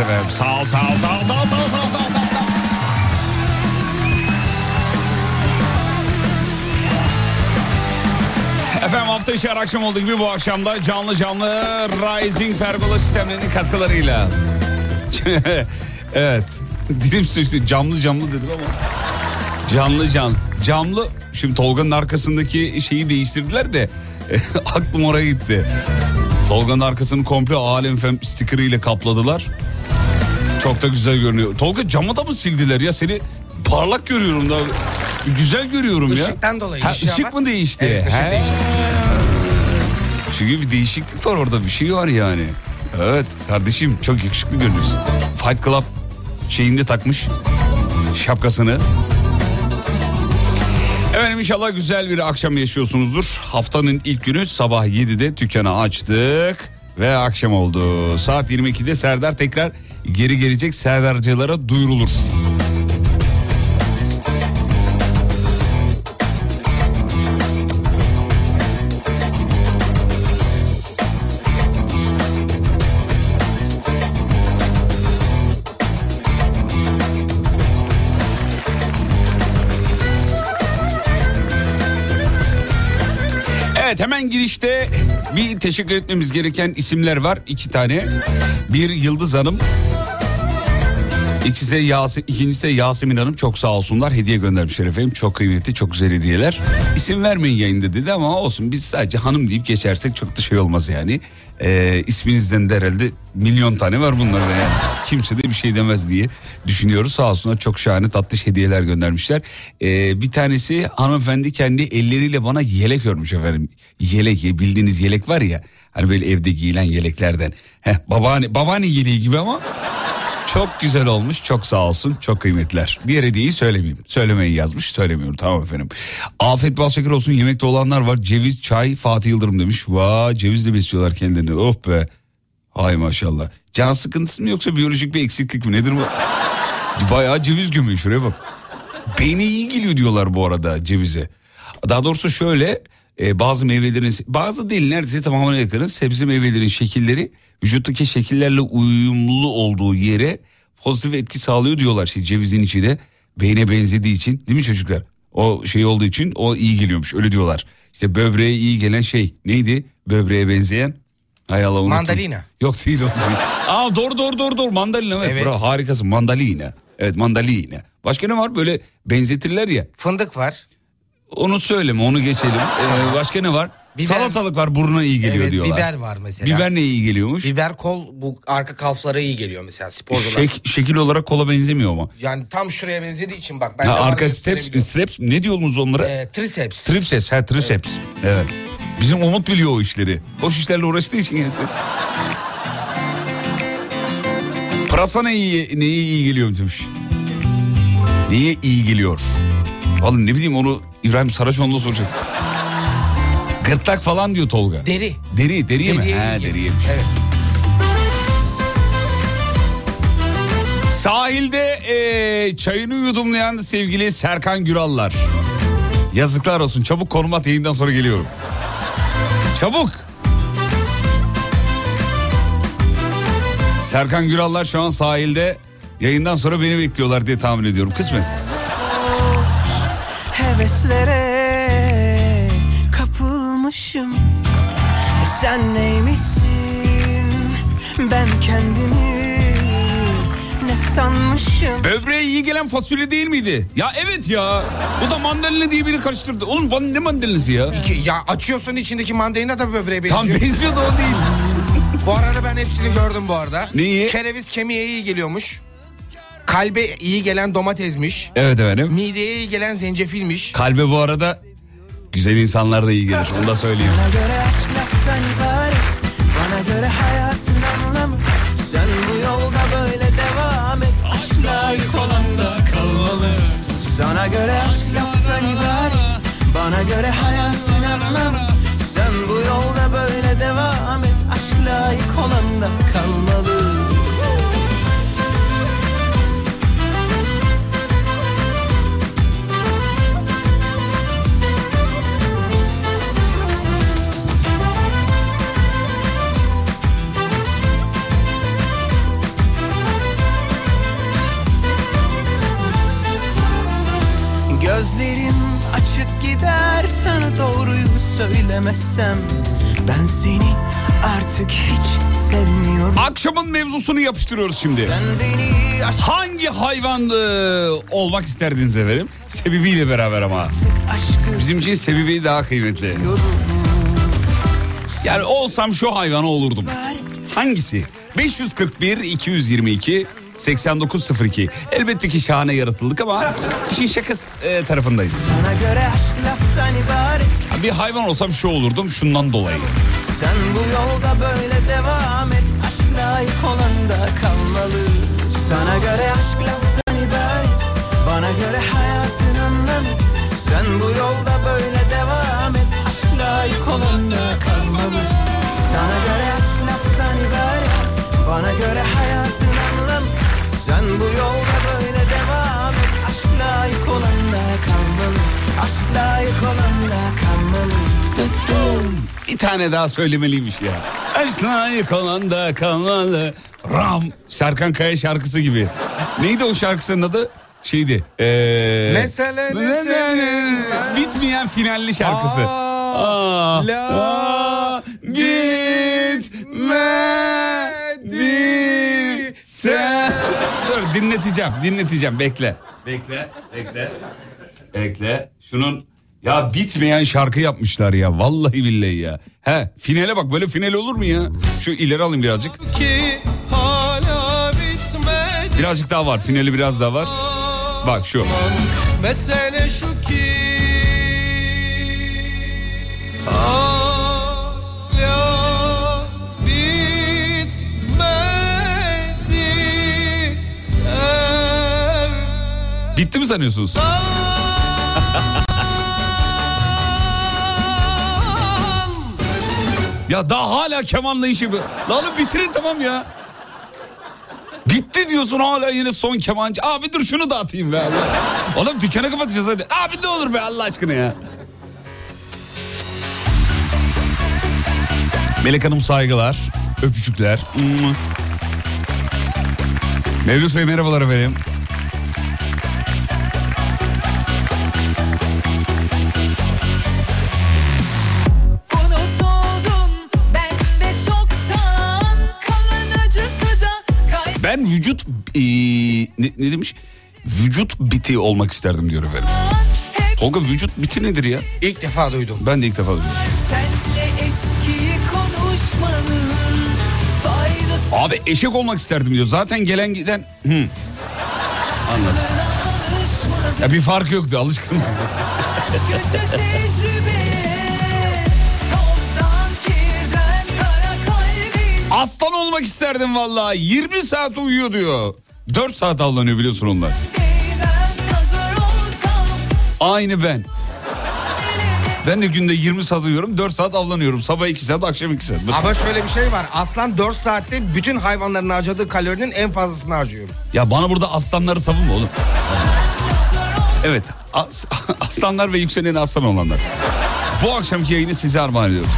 ederiz efendim. Sağ ol, sağ ol, sağ ol, sağ ol, sağ ol, sağ ol, sağ ol. Efendim hafta içi akşam olduğu gibi bu akşam da canlı canlı Rising Pergola sistemlerinin katkılarıyla. evet. Dilim sürçtü. Camlı camlı dedim ama. Canlı can. Camlı. Şimdi Tolga'nın arkasındaki şeyi değiştirdiler de aklım oraya gitti. Tolga'nın arkasını komple Alem Fem stikeriyle kapladılar. Çok da güzel görünüyor. Tolga camı da mı sildiler ya? Seni parlak görüyorum da. Güzel görüyorum ya. Işıktan dolayı Ha, ışık bak. mı değişti? Evet, ışık He. değişti. Çünkü bir değişiklik var orada bir şey var yani. Evet kardeşim çok yakışıklı görünüyorsun. Fight Club şeyinde takmış şapkasını. Efendim inşallah güzel bir akşam yaşıyorsunuzdur. Haftanın ilk günü sabah 7'de dükkanı açtık ve akşam oldu. Saat 22'de Serdar tekrar geri gelecek Serdarcılara duyurulur. Evet hemen girişte bir teşekkür etmemiz gereken isimler var. iki tane. Bir Yıldız Hanım. İkisi de Yasin, ikincisi de Yasemin Hanım çok sağ olsunlar hediye göndermişler efendim. Çok kıymetli çok güzel hediyeler. İsim vermeyin yayında dedi ama olsun biz sadece hanım deyip geçersek çok da şey olmaz yani. Ee, isminizden de herhalde milyon tane var bunlarda yani. Kimse de bir şey demez diye düşünüyoruz. Sağ olsunlar çok şahane tatlış hediyeler göndermişler. Ee, bir tanesi hanımefendi kendi elleriyle bana yelek örmüş efendim. Yelek bildiğiniz yelek var ya. Hani böyle evde giyilen yeleklerden. Heh, babaanne, babaanne yeleği gibi ama çok güzel olmuş. Çok sağ olsun. Çok kıymetler. Diğer hediyeyi söylemeyeyim. Söylemeyi yazmış. Söylemiyorum. Tamam efendim. Afet bal şeker olsun. Yemekte olanlar var. Ceviz, çay, Fatih Yıldırım demiş. Vay cevizle besliyorlar kendilerini. Oh be. Ay maşallah. Can sıkıntısı mı yoksa biyolojik bir eksiklik mi? Nedir bu? Bayağı ceviz gömüyor şuraya bak. Beyni iyi geliyor diyorlar bu arada cevize. Daha doğrusu şöyle e, bazı meyvelerin bazı değil neredeyse tamamına yakını sebze meyvelerin şekilleri vücuttaki şekillerle uyumlu olduğu yere pozitif etki sağlıyor diyorlar. Şey, cevizin içi de beyne benzediği için değil mi çocuklar? O şey olduğu için o iyi geliyormuş öyle diyorlar. İşte böbreğe iyi gelen şey neydi? Böbreğe benzeyen. Hay Allah unuttum. Mandalina. Yok değil o. Aa doğru doğru doğru doğru mandalina evet, Evet. bravo, harikasın mandalina. Evet mandalina. Başka ne var böyle benzetirler ya. Fındık var. Onu söyleme onu geçelim. Ee, başka ne var? Biber. Salatalık var burnuna iyi geliyor evet diyorlar. biber var mesela. Biber neye iyi geliyormuş? Biber kol bu arka kalflara iyi geliyor mesela sporcular. Şek- şekil olarak kola benzemiyor ama. Yani tam şuraya benzediği için bak ben Ha, arka steps, steps ne diyorsunuz onlara? Ee, triceps. Triceps, ha triceps. Evet. Bizim Umut biliyor o işleri. O işlerle uğraştığı için gelsin. Pırasa ne iyi, neye iyi geliyor demiş. Neye iyi geliyor? Vallahi ne bileyim onu İbrahim Saraçoğlu'na soracaksın. Gırtlak falan diyor Tolga. Deri. Deri, deriye mi? Deriye iyi geliyor. deriyeymiş. Evet. Sahilde eee, çayını yudumlayan sevgili Serkan Gürallar. Yazıklar olsun. Çabuk konum at yayından sonra geliyorum. Çabuk. Serkan Gürallar şu an sahilde yayından sonra beni bekliyorlar diye tahmin ediyorum. Kısmet. Heveslere kapılmışım Sen neymişsin Ben kendimi ne sanmışım Böbreğe iyi gelen fasulye değil miydi? Ya evet ya. Bu da mandalina diye biri karıştırdı. Oğlum bana ne mandalinası ya? Ki- Ya açıyorsun içindeki mandalina da böbreğe Tam benziyor. benziyor da o değil. bu arada ben hepsini gördüm bu arada. Neyi? Kereviz kemiğe iyi geliyormuş. Kalbe iyi gelen domatesmiş. Evet efendim. Mideye iyi gelen zencefilmiş. Kalbe bu arada güzel insanlar da iyi gelir. Onu da söyleyeyim. Bana göre aşk laftan ibaret Bana göre hayatın anlamı Sen bu yolda böyle devam et Aşk layık olan da kalmalı Sana göre aşk laftan ibaret Bana göre hayatın anlamı Sen bu yolda böyle devam et Aşk layık olan da kalmalı Gözlerim açık gider sana doğruyu söylemezsem Ben seni artık hiç sevmiyorum Akşamın mevzusunu yapıştırıyoruz şimdi. Aşk Hangi hayvan olmak isterdiniz efendim? Sebebiyle beraber ama. Bizim için sebebi daha kıymetli. Yani olsam şu hayvanı olurdum. Hangisi? 541 222 8902. Elbette ki şahane yaratıldık ama işin şakası e, tarafındayız. Bir hayvan olsam şu olurdum şundan dolayı. Sen bu yolda böyle devam et. Aşk layık olan da kalmalı. Sana göre aşk laftan ibaret. Bana göre hayatın anlamı. Sen bu yolda böyle devam et. Aşk layık olan da kalmalı. Sana göre aşk laftan ibaret. Bana göre hayatın Sen bu yolda böyle devam et Aşk layık olan da kalmalı Aşk layık olan da kalmalı Bir tane daha söylemeliymiş ya. Aşk olan da kalmalı. Ram. Serkan Kaya şarkısı gibi. Neydi o şarkısının adı? Şeydi. Ee, Mesele? Bitmeyen finalli şarkısı. Aa, Aa, la, aa, gitmedi sen. Dur dinleteceğim, dinleteceğim. Bekle. Bekle, bekle. Bekle. Şunun ya bitmeyen şarkı yapmışlar ya. Vallahi billahi ya. He, finale bak böyle final olur mu ya? Şu ileri alayım birazcık. Birazcık daha var. Finali biraz daha var. Bak şu. Mesele şu ki Bitti mi sanıyorsunuz? ya daha hala kemanla işi... bu. Lan bitirin tamam ya. Bitti diyorsun hala yine son kemancı. Abi dur şunu da atayım be. Allah. Oğlum dükkanı kapatacağız hadi. Abi ne olur be Allah aşkına ya. Melek Hanım saygılar, öpücükler. Mevlüt Bey merhabalar efendim. Ben vücut ee, ne, ne demiş? Vücut biti olmak isterdim diyor efendim. Tolga vücut biti nedir ya? İlk defa duydum. Ben de ilk defa duydum. Abi eşek olmak isterdim diyor. Zaten gelen giden... Hı. Anladım. Ya bir fark yoktu alışkınım. Aslan olmak isterdim vallahi. 20 saat uyuyor diyor. 4 saat avlanıyor biliyorsun onlar. Aynı ben. Ben de günde 20 saat uyuyorum 4 saat avlanıyorum. Sabah 2 saat akşam 2 saat. Ama şöyle bir şey var. Aslan 4 saatte bütün hayvanların harcadığı kalorinin en fazlasını harcıyor. Ya bana burada aslanları savunma oğlum. Evet as- aslanlar ve yükselen aslan olanlar. Bu akşamki yayını size armağan ediyoruz.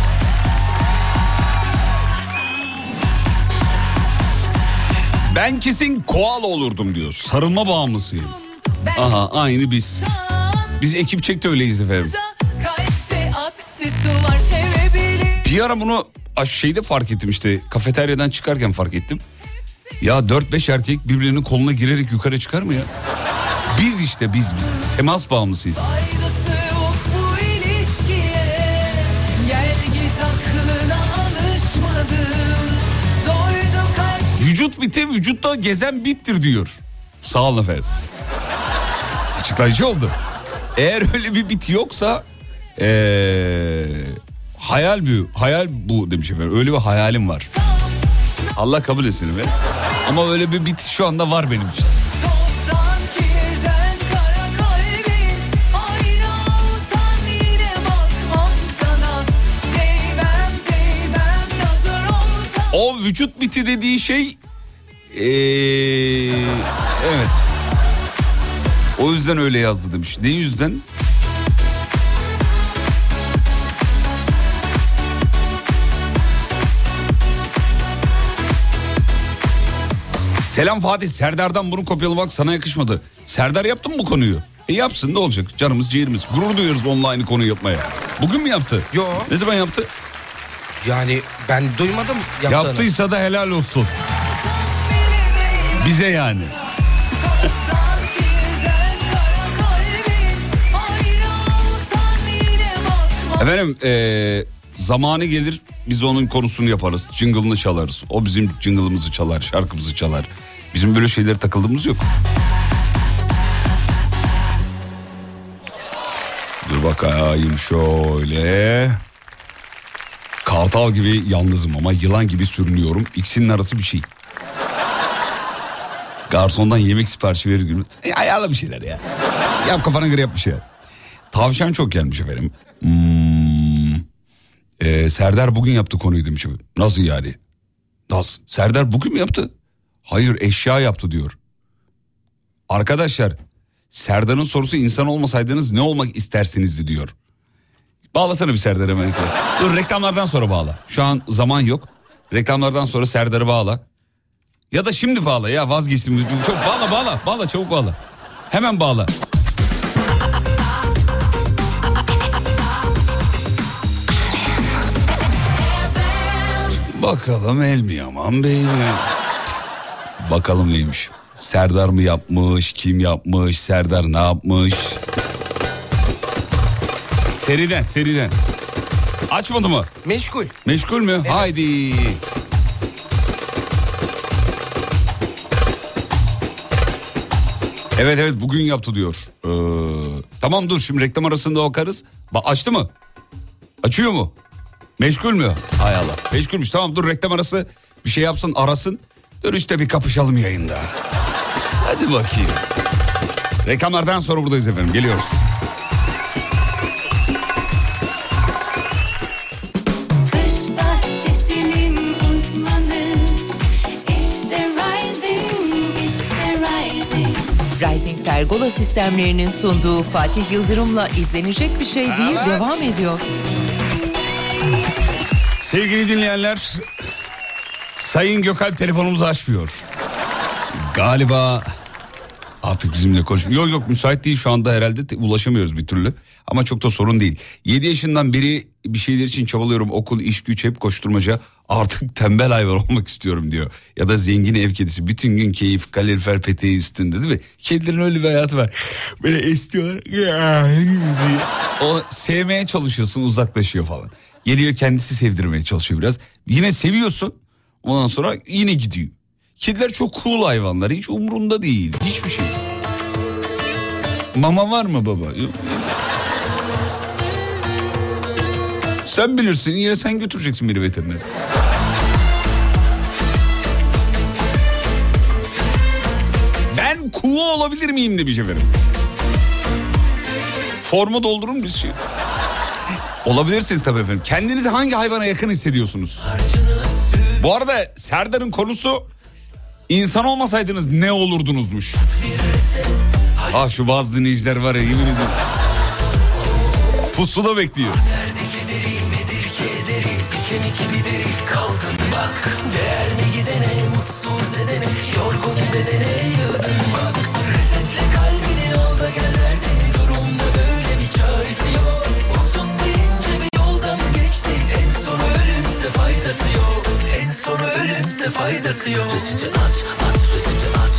Ben kesin koala olurdum diyor. Sarılma bağımlısıyım. Aha aynı biz. Biz ekip çekti öyleyiz efendim. Bir ara bunu şeyde fark ettim işte kafeteryadan çıkarken fark ettim. Ya 4-5 erkek birbirinin koluna girerek yukarı çıkar mı ya? Biz işte biz biz. Temas bağımlısıyız. Faydası Vücut biti vücutta gezen bittir diyor. Sağ olun efendim. Açıklayıcı oldu. Eğer öyle bir bit yoksa ee, hayal bu hayal bu demiş efendim. Öyle bir hayalim var. Allah kabul etsin efendim. Ama öyle bir bit şu anda var benim için. olsan O vücut biti dediği şey ee, evet. O yüzden öyle yazdı demiş. Ne yüzden? Selam Fatih. Serdar'dan bunu kopyalamak sana yakışmadı. Serdar yaptı mı bu konuyu? E yapsın ne olacak? Canımız ciğerimiz. Gurur duyuyoruz onunla aynı konuyu yapmaya. Bugün mü yaptı? Yo. Ne zaman yaptı? Yani ben duymadım yaptığını. Yaptıysa da helal olsun. Yine bakmam Efendim eee, zamanı gelir biz onun konusunu yaparız. Jingle'ını çalarız. O bizim jingle'ımızı çalar, şarkımızı çalar. Bizim böyle şeylere takıldığımız yok. Dur bakayım şöyle. Kartal gibi yalnızım ama yılan gibi sürünüyorum. İkisinin arası bir şey. Garsondan yemek siparişi verir gibi. E, ayarla bir şeyler ya. Yap kafana göre yap bir şeyler. Tavşan çok gelmiş efendim. Hmm. Ee, Serdar bugün yaptı konuyu demiş. efendim. Nasıl yani? Nasıl? Serdar bugün mü yaptı? Hayır eşya yaptı diyor. Arkadaşlar Serdar'ın sorusu insan olmasaydınız ne olmak istersinizdi diyor. Bağlasana bir Serdar'ı. Dur reklamlardan sonra bağla. Şu an zaman yok. Reklamlardan sonra Serdar'ı bağla. Ya da şimdi bağla ya vazgeçtim. Çok bağla bağla bağla çabuk bağla. Hemen bağla. Bakalım el mi yaman bey mi? Bakalım neymiş. Serdar mı yapmış, kim yapmış, Serdar ne yapmış? Seriden, seriden. Açmadı mı? Meşgul. Meşgul mü? Haydi. Evet evet bugün yaptı diyor. Ee, tamam dur şimdi reklam arasında bakarız. Ba açtı mı? Açıyor mu? Meşgul mü? Hay Allah. Meşgulmüş tamam dur reklam arası bir şey yapsın arasın. Dönüşte bir kapışalım yayında. Hadi bakayım. Reklamlardan sonra buradayız efendim geliyoruz. Pergola sistemlerinin sunduğu Fatih Yıldırım'la izlenecek bir şey değil devam ediyor. Sevgili dinleyenler, Sayın Gökalp telefonumuzu açmıyor. Galiba artık bizimle konuşmuyor. Yok yok müsait değil şu anda herhalde te- ulaşamıyoruz bir türlü. Ama çok da sorun değil. 7 yaşından beri bir şeyler için çabalıyorum. Okul, iş, güç hep koşturmaca. Artık tembel hayvan olmak istiyorum diyor. Ya da zengin ev kedisi. Bütün gün keyif, kalorifer peteği üstünde değil mi? Kedilerin öyle bir hayatı var. Böyle esniyorlar. diye. O sevmeye çalışıyorsun uzaklaşıyor falan. Geliyor kendisi sevdirmeye çalışıyor biraz. Yine seviyorsun. Ondan sonra yine gidiyor. Kediler çok cool hayvanlar. Hiç umurunda değil. Hiçbir şey. Mama var mı baba? Yok. Sen bilirsin. Yine sen götüreceksin beni veterinere. Ben kuğu olabilir miyim demiş efendim. Formu doldurun biz şey. Olabilirsiniz tabii efendim. Kendinizi hangi hayvana yakın hissediyorsunuz? Bu arada Serdar'ın konusu insan olmasaydınız ne olurdunuzmuş. Ah şu bazı dinleyiciler var ya yemin ederim. Pusula bekliyor kemik gibi deri kaldın bak. Değer mi gidene mutsuz edene yorgun bedene yığdın bak. Resetle kalbini al da gel derdini durumda böyle bir çaresi yok. Uzun bir ince bir yoldan geçti. En sonu ölümse faydası yok. En sonu ölümse faydası yok. Sütücün at at sütücün at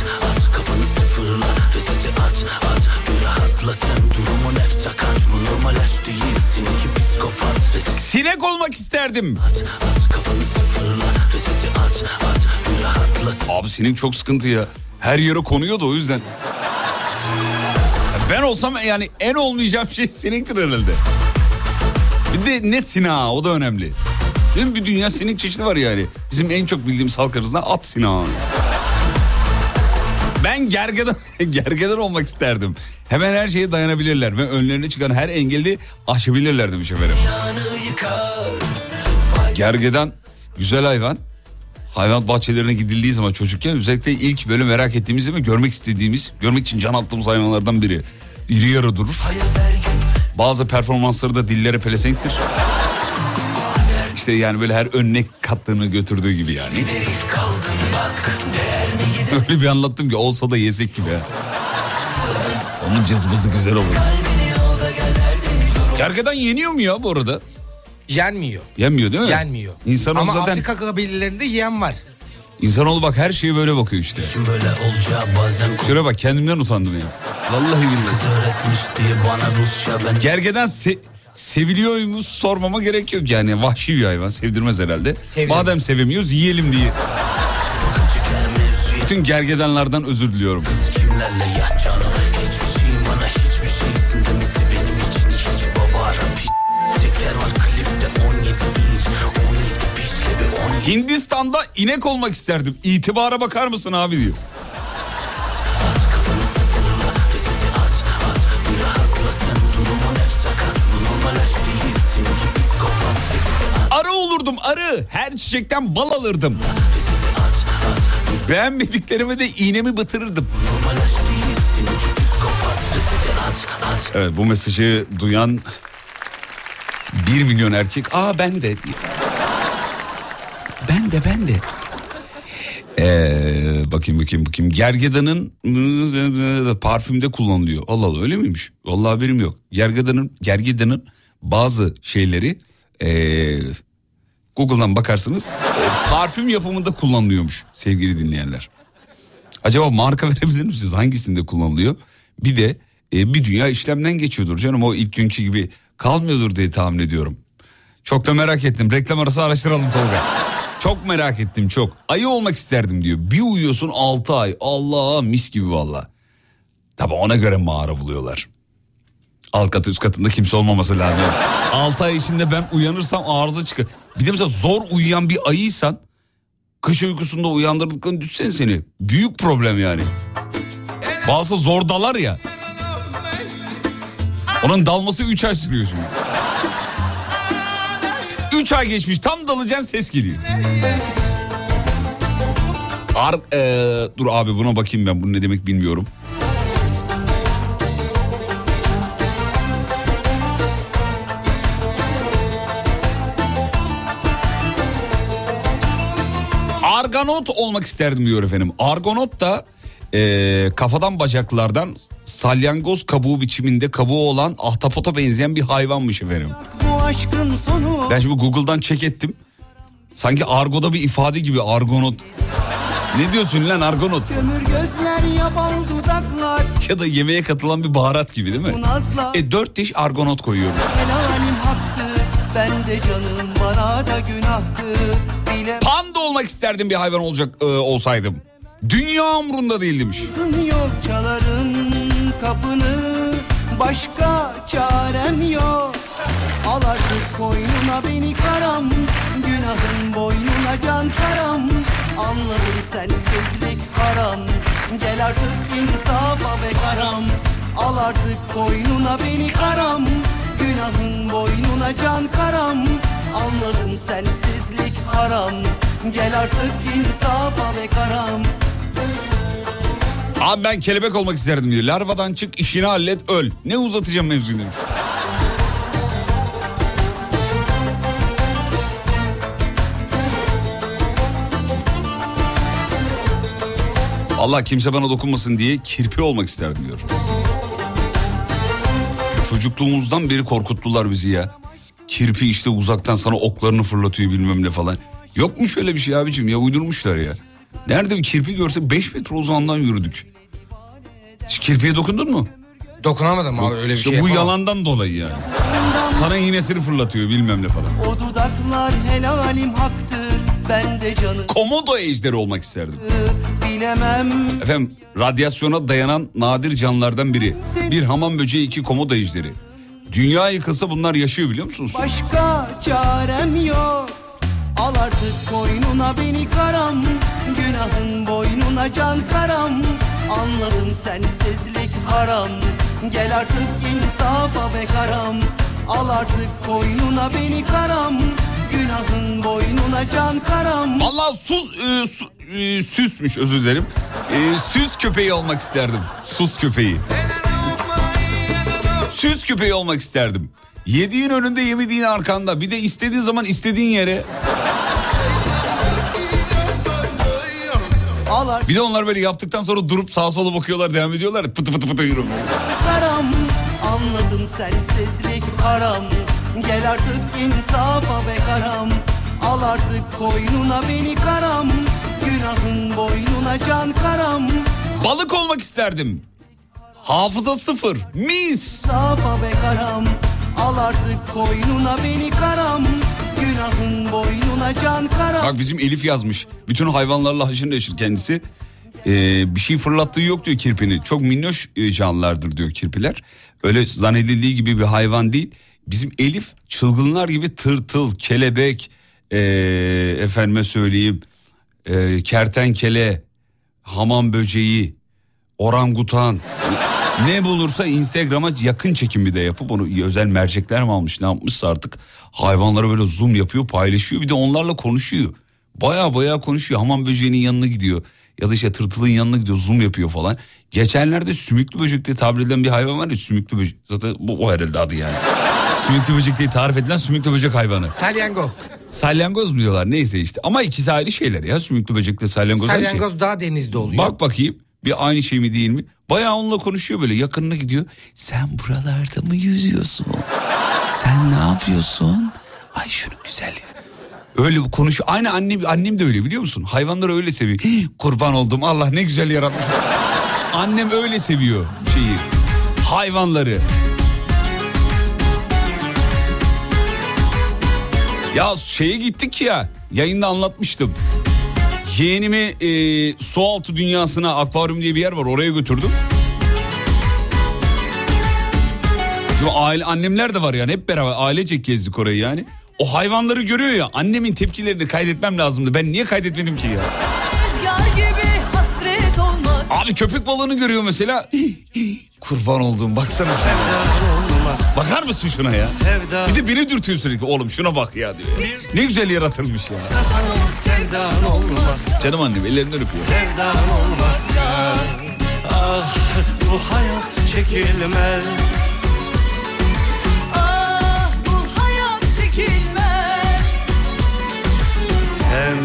Sinek olmak isterdim. Abi sinek çok sıkıntı ya. Her yere konuyor da o yüzden. Ben olsam yani en olmayacağım şey sinektir herhalde. Bir de ne sinağı o da önemli. Değil mi? Bir dünya sinek çeşidi var yani. Bizim en çok bildiğimiz halk arasında at sinağı. Ben gergedan, gergedan olmak isterdim. Hemen her şeye dayanabilirler ve önlerine çıkan her engeli aşabilirler demiş efendim. Gergedan güzel hayvan. Hayvan bahçelerine gidildiği zaman çocukken özellikle ilk böyle merak ettiğimiz ve görmek istediğimiz, görmek için can attığımız hayvanlardan biri. İri yarı durur. Bazı performansları da dillere pelesenktir. İşte yani böyle her önüne kattığını götürdüğü gibi yani. Öyle bir anlattım ki olsa da yesek gibi. Onun cızbızı güzel olur. Gergedan yeniyor mu ya bu arada? Yenmiyor. Yenmiyor değil mi? Yenmiyor. İnsanoğlu Ama zaten Afrika kabilelerinde yiyen var. insanoğlu bak her şeye böyle bakıyor işte. Böyle olacağı bazen Şöyle bak kendimden utandım ya. Vallahi billahi. öğretmiş diye bana Rusça ben Gergeden se- seviliyor mu sormama gerek yok yani. Vahşi bir hayvan sevdirmez herhalde. Sevdirmez. Madem sevemiyoruz yiyelim diye. Bütün gergedanlardan özür diliyorum. kimlerle yat canım Hiçbir şeyim bana hiçbir şeysin demesi benim için hiç baba ara piç Teker var klipte 17 inç 17 piçle bir 17 Hindistan'da inek olmak isterdim. İtibara bakar mısın abi diyor. Arı olurdum arı. Her çiçekten bal alırdım. Beğenmediklerime de iğnemi batırırdım. Evet bu mesajı duyan bir milyon erkek. Aa ben de. Ben de ben de. Ee, bakayım bakayım bakayım. Gergedanın parfümde kullanılıyor. Allah Allah öyle miymiş? Vallahi haberim yok. Gergedanın gergedanın bazı şeyleri ee, Google'dan bakarsınız ee, parfüm yapımında kullanılıyormuş sevgili dinleyenler. Acaba marka verebilir misiniz? Hangisinde kullanılıyor? Bir de e, bir dünya işlemden geçiyordur canım. O ilk günkü gibi kalmıyordur diye tahmin ediyorum. Çok da merak ettim. Reklam arası araştıralım Tolga. Çok merak ettim çok. Ayı olmak isterdim diyor. Bir uyuyorsun 6 ay. Allah mis gibi valla. Tabi ona göre mağara buluyorlar. Alt katı üst katında kimse olmaması lazım. 6 ay içinde ben uyanırsam arıza çıkar. Bir de mesela zor uyuyan bir ayıysan kış uykusunda uyandırdıklarını düşsen seni. Büyük problem yani. Bazı zor dalar ya. Onun dalması 3 ay sürüyor şimdi. 3 ay geçmiş tam dalacaksın ses geliyor. Ar Ee, dur abi buna bakayım ben bu ne demek bilmiyorum. Argonot olmak isterdim diyor efendim. Argonot da e, kafadan bacaklardan salyangoz kabuğu biçiminde kabuğu olan ahtapota benzeyen bir hayvanmış efendim. Ben şimdi Google'dan check ettim. Sanki argoda bir ifade gibi argonot. Ne diyorsun lan argonot? Ya da yemeğe katılan bir baharat gibi değil mi? E dört diş argonot koyuyorum. helalim haktı Ben de canım bana da günahtı Bile Panda olmak isterdim bir hayvan olacak e, olsaydım. Dünya umrunda değil demiş. Yok çalarım kapını. Başka çarem yok. Al artık koynuna beni karam. Günahın boynuna can karam. Anladım sensizlik haram. Gel artık insafa be karam. Al artık koynuna beni karam Günahın boynuna can karam Anladım sensizlik haram Gel artık insafa be karam Abi ben kelebek olmak isterdim diyor. Larvadan çık işini hallet öl. Ne uzatacağım mevzunu. Allah kimse bana dokunmasın diye kirpi olmak isterdim diyor. Çocukluğumuzdan beri korkuttular bizi ya. Kirpi işte uzaktan sana oklarını fırlatıyor bilmem ne falan. Yok mu şöyle bir şey abicim ya uydurmuşlar ya. Nerede bir kirpi görse 5 metre uzağından yürüdük. Hiç kirpiye dokundun mu? Dokunamadım abi öyle bir İşte şey bu yapamam. yalandan dolayı yani. Sana iğnesini fırlatıyor bilmem ne falan. O dudaklar helalim haktır Ben de canı Komodo ejderi olmak isterdim. bilemem Efendim radyasyona dayanan nadir canlılardan biri. Bir hamam böceği iki komodo ejderi. Dünya yıkılsa bunlar yaşıyor biliyor musunuz? Başka çarem yok Al artık koynuna beni karam Günahın boynuna can karam Anladım sensizlik haram Gel artık insafa be karam Al artık koynuna beni karam Günahın boynuna can karam Vallahi sus, e, su- e, süsmüş özür dilerim. E, süs köpeği olmak isterdim. Sus köpeği. Süs köpeği olmak isterdim. Yediğin önünde yemediğin arkanda. Bir de istediğin zaman istediğin yere. Artık Bir de onlar böyle yaptıktan sonra durup sağa sola bakıyorlar devam ediyorlar. Pıtı pıtı pıtı yürü. karam Anladım sensizlik haram Gel artık insafa be karam Al artık koynuna beni karam Günahın boynuna can karam Balık olmak isterdim. Hafıza sıfır. Mis. Safa be karam Al artık koynuna beni karam Günahın boynuna can karam Bak bizim Elif yazmış. Bütün hayvanlarla haşır neşir kendisi. Ee, bir şey fırlattığı yok diyor kirpinin. Çok minnoş e, canlılardır diyor kirpiler. Öyle zannedildiği gibi bir hayvan değil. Bizim Elif çılgınlar gibi tırtıl, kelebek, ee, efendime söyleyeyim, ee, kertenkele, hamam böceği, orangutan ne bulursa Instagram'a yakın çekimi de yapıp onu özel mercekler mi almış ne yapmışsa artık hayvanlara böyle zoom yapıyor paylaşıyor bir de onlarla konuşuyor. Baya baya konuşuyor hamam böceğinin yanına gidiyor ya da işte tırtılın yanına gidiyor zoom yapıyor falan. Geçenlerde sümüklü böcek diye tabir edilen bir hayvan var ya sümüklü böcek zaten bu o herhalde adı yani. Sümüklü böcek diye tarif edilen sümüklü böcek hayvanı. Salyangoz. Salyangoz mu diyorlar neyse işte ama ikisi ayrı şeyler ya sümüklü böcekle salyangoz aynı şey. Salyangoz daha denizde oluyor. Bak bakayım bir aynı şey mi değil mi? Bayağı onunla konuşuyor böyle yakınına gidiyor. Sen buralarda mı yüzüyorsun? Sen ne yapıyorsun? Ay şunu güzel. Öyle konuşuyor. Aynı annem, annem de öyle biliyor musun? Hayvanları öyle seviyor. Kurban oldum Allah ne güzel yaratmış. Annem öyle seviyor şeyi. Hayvanları. Ya şeye gittik ya yayında anlatmıştım. Yeğenimi e, su altı dünyasına akvaryum diye bir yer var oraya götürdüm. Şimdi aile annemler de var yani hep beraber ailecek gezdik orayı yani. O hayvanları görüyor ya annemin tepkilerini kaydetmem lazımdı. Ben niye kaydetmedim ki ya? Abi köpek balığını görüyor mesela. Kurban olduğum baksana. Bakar mısın şuna ya? Sevda Bir de beni dürtüyor sürekli. Oğlum şuna bak ya diyor. Ne güzel yaratılmış ya. sevdan olmaz Canım annem ellerinden öpüyor. Sevdan olmaz Ah bu hayat çekilmez Ah bu hayat çekilmez Sen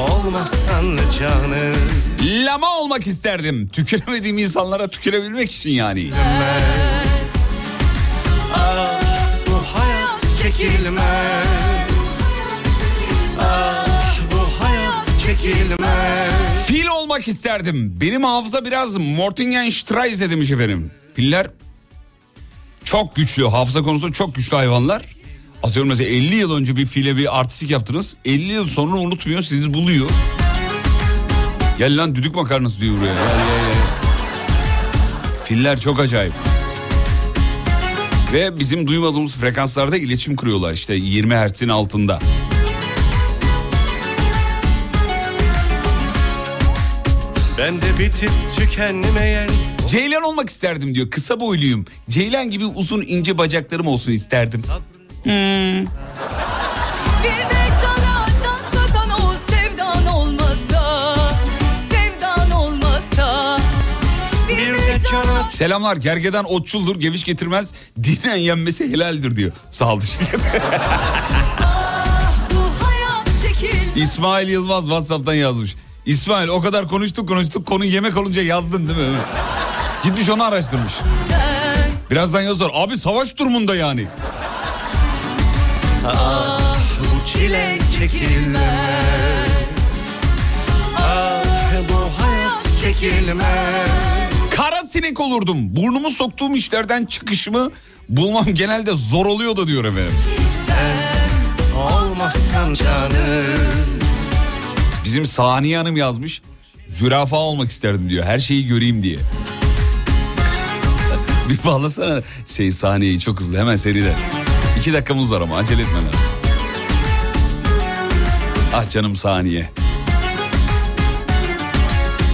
olmazsan canım Lama olmak isterdim. Tüküremediğim insanlara tükürebilmek için yani. Bilmez. Çekilmez Ah bu hayat çekilmez Fil olmak isterdim. Benim hafıza biraz Mortingenstreise demiş efendim. Filler çok güçlü. Hafıza konusunda çok güçlü hayvanlar. Atıyorum mesela 50 yıl önce bir file bir artistik yaptınız. 50 yıl sonra unutmuyor sizi buluyor. Gel lan düdük makarnası diyor buraya. Filler çok acayip. Ve bizim duymadığımız frekanslarda iletişim kuruyorlar işte 20 Hz'in altında. Ben de bitip tükenmeyen Ceylan olmak isterdim diyor. Kısa boyluyum. Ceylan gibi uzun ince bacaklarım olsun isterdim. Bir Selamlar gergedan otçuldur geviş getirmez dinen yenmesi helaldir diyor. Sağ ol teşekkür İsmail Yılmaz Whatsapp'tan yazmış. İsmail o kadar konuştuk konuştuk konu yemek olunca yazdın değil mi? Gitmiş onu araştırmış. Birazdan yazar. Abi savaş durumunda yani. bu çile çekilmez Ah bu hayat çekilmez sinek olurdum. Burnumu soktuğum işlerden çıkışımı bulmam genelde zor oluyor da diyor efendim. Olmazsan canım Bizim Saniye Hanım yazmış. Zürafa olmak isterdim diyor. Her şeyi göreyim diye. Bir bağlasana şey sahneyi çok hızlı hemen seriden. İki dakikamız var ama acele etme. Ah canım saniye.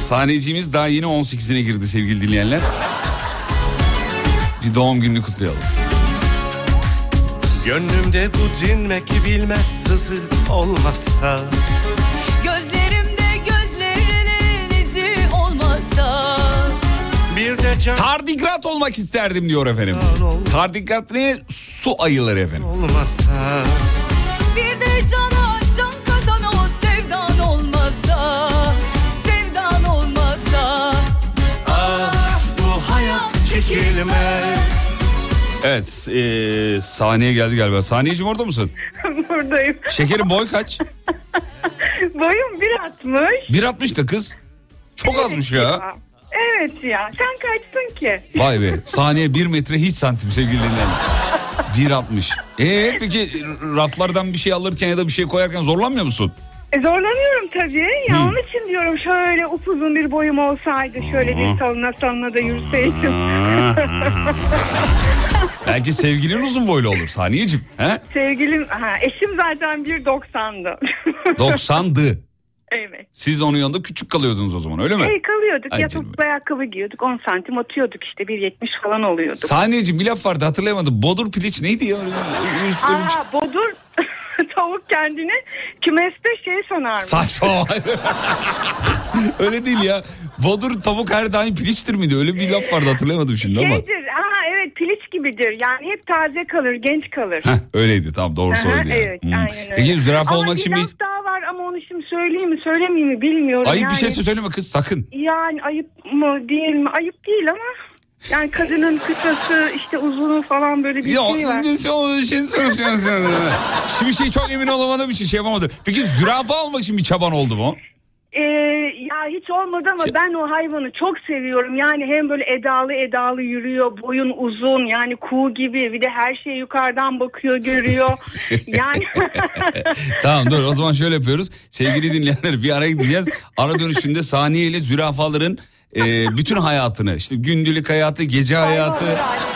Sahneciğimiz daha yeni 18'ine girdi sevgili dinleyenler. Bir doğum gününü kutlayalım. Gönlümde bu dinmek bilmez sızı olmazsa Gözlerimde gözlerinin izi olmasa Bir de can Tardigrat olmak isterdim diyor efendim. Tardigrat ne? Su ayıları efendim. olmazsa Bir de cana çekilmez Evet eee sahneye geldi galiba. Saniyeciğim orada mısın? Buradayım. Şekerim boy kaç? Boyum 1.60. 1.60 da kız. Çok azmış ya. Evet ya. Sen kaçtın ki? Vay be. Saniye 1 metre hiç santim sevgili dinleyenler. 1.60. Ee peki raflardan bir şey alırken ya da bir şey koyarken zorlanmıyor musun? E, zorlanıyorum tabii. Ya onun için diyorum şöyle upuzun bir boyum olsaydı. Şöyle bir salına salına da yürüseydim. Belki sevgilin uzun boylu olur saniyeciğim. He? Sevgilim, ha, eşim zaten 1.90'dı. 90'dı. evet. Siz onun yanında küçük kalıyordunuz o zaman öyle mi? E, kalıyorduk. Ay ya canım. topuklu ayakkabı giyiyorduk. 10 santim atıyorduk işte. 1.70 falan oluyorduk. Saniyeciğim bir laf vardı hatırlayamadım. Bodur piliç neydi ya? Aa bodur tavuk kendini kümeste şey sanarmış. Saçma. Öyle değil ya. Bodur tavuk her daim piliçtir miydi? Öyle bir laf vardı hatırlayamadım şimdi ama. Şeydir, aha evet piliç gibidir. Yani hep taze kalır, genç kalır. Heh, öyleydi tamam doğru söyledi. yani. evet, Hmm. aynen öyle. Peki zürafa Ama olmak bir için bir... laf daha var ama onu şimdi söyleyeyim mi söylemeyeyim mi bilmiyorum. Ayıp yani, bir şey söyleme kız sakın. Yani ayıp mı değil mi? Ayıp değil ama yani kadının kısası işte uzunu falan böyle bir Ya şey var. ne o şey söylüyorsun. Şimdi şey çok emin olamadığım için şey yapamadım. Peki zürafa olmak için bir çaban oldu mu? Ee, ya hiç olmadı ama Şey- ben o hayvanı çok seviyorum. Yani hem böyle edalı edalı yürüyor, boyun uzun yani kuğu gibi. Bir de her şey yukarıdan bakıyor, görüyor. yani tamam dur o zaman şöyle yapıyoruz. Sevgili dinleyenler bir ara gideceğiz. Ara dönüşünde saniye ile zürafaların e, bütün hayatını işte gündelik hayatı, gece hayatı,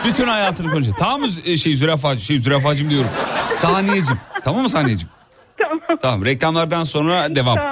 bütün hayatını konuşacağız. Tamam mı e, şey zürafa şey zürafacım diyorum. Saniyecim. Tamam mı saniyecim? tamam, Tamam reklamlardan sonra devam. tamam,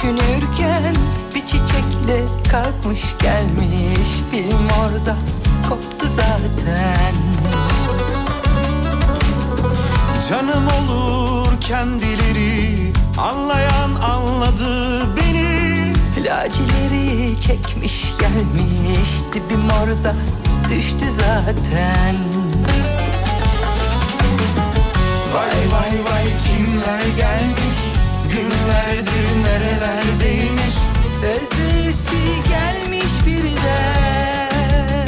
Düşünürken bir çiçekle kalkmış gelmiş film orada koptu zaten. Canım olur kendileri Anlayan anladı beni Lacileri çekmiş gelmiş dibim orada düştü zaten. Vay vay vay kimler gelmiş Günlerdir nerelerdeymiş? Özleyesi gelmiş birden.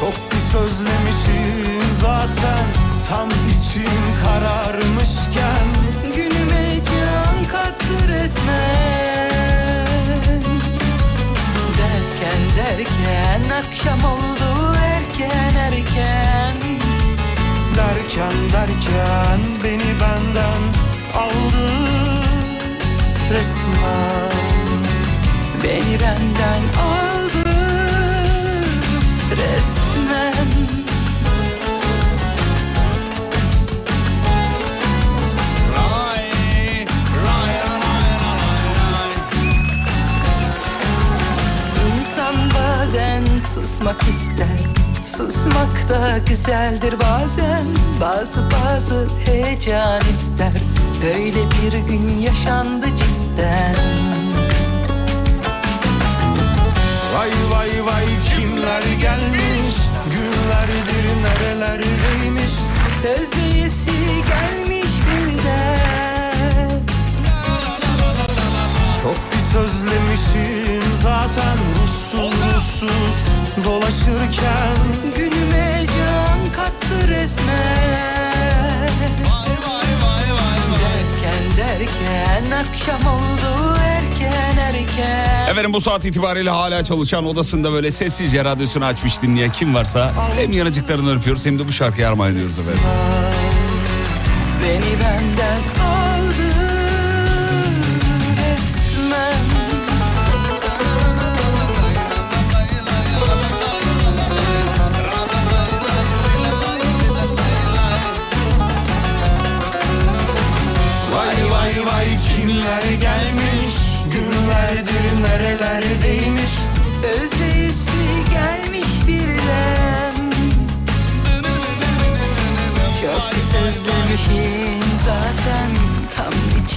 Çok bir sözlemişim zaten Tam içim kararmışken. Günüme can kattı resmen. Derken derken akşam oldu erken erken. Derken derken beni benden aldı resmen. Beni benden aldı resmen. İnsan bazen susmak ister. Susmak da güzeldir bazen. Bazı bazı heyecan ister Öyle bir gün yaşandı cidden. Vay vay vay kimler gelmiş? Günlerdir nerelerdeymiş Özleyesi gelmiş birden. Çok bir sözlemişim zaten Ruhsuz ruhsuz. Dolaşırken Günüme can kattı resmen Derken akşam oldu erken erken Efendim bu saat itibariyle hala çalışan odasında böyle sessizce radyosunu açmış dinleyen kim varsa hem yanıcıklarını öpüyoruz hem de bu şarkıyı armağan ediyoruz efendim. Beni benden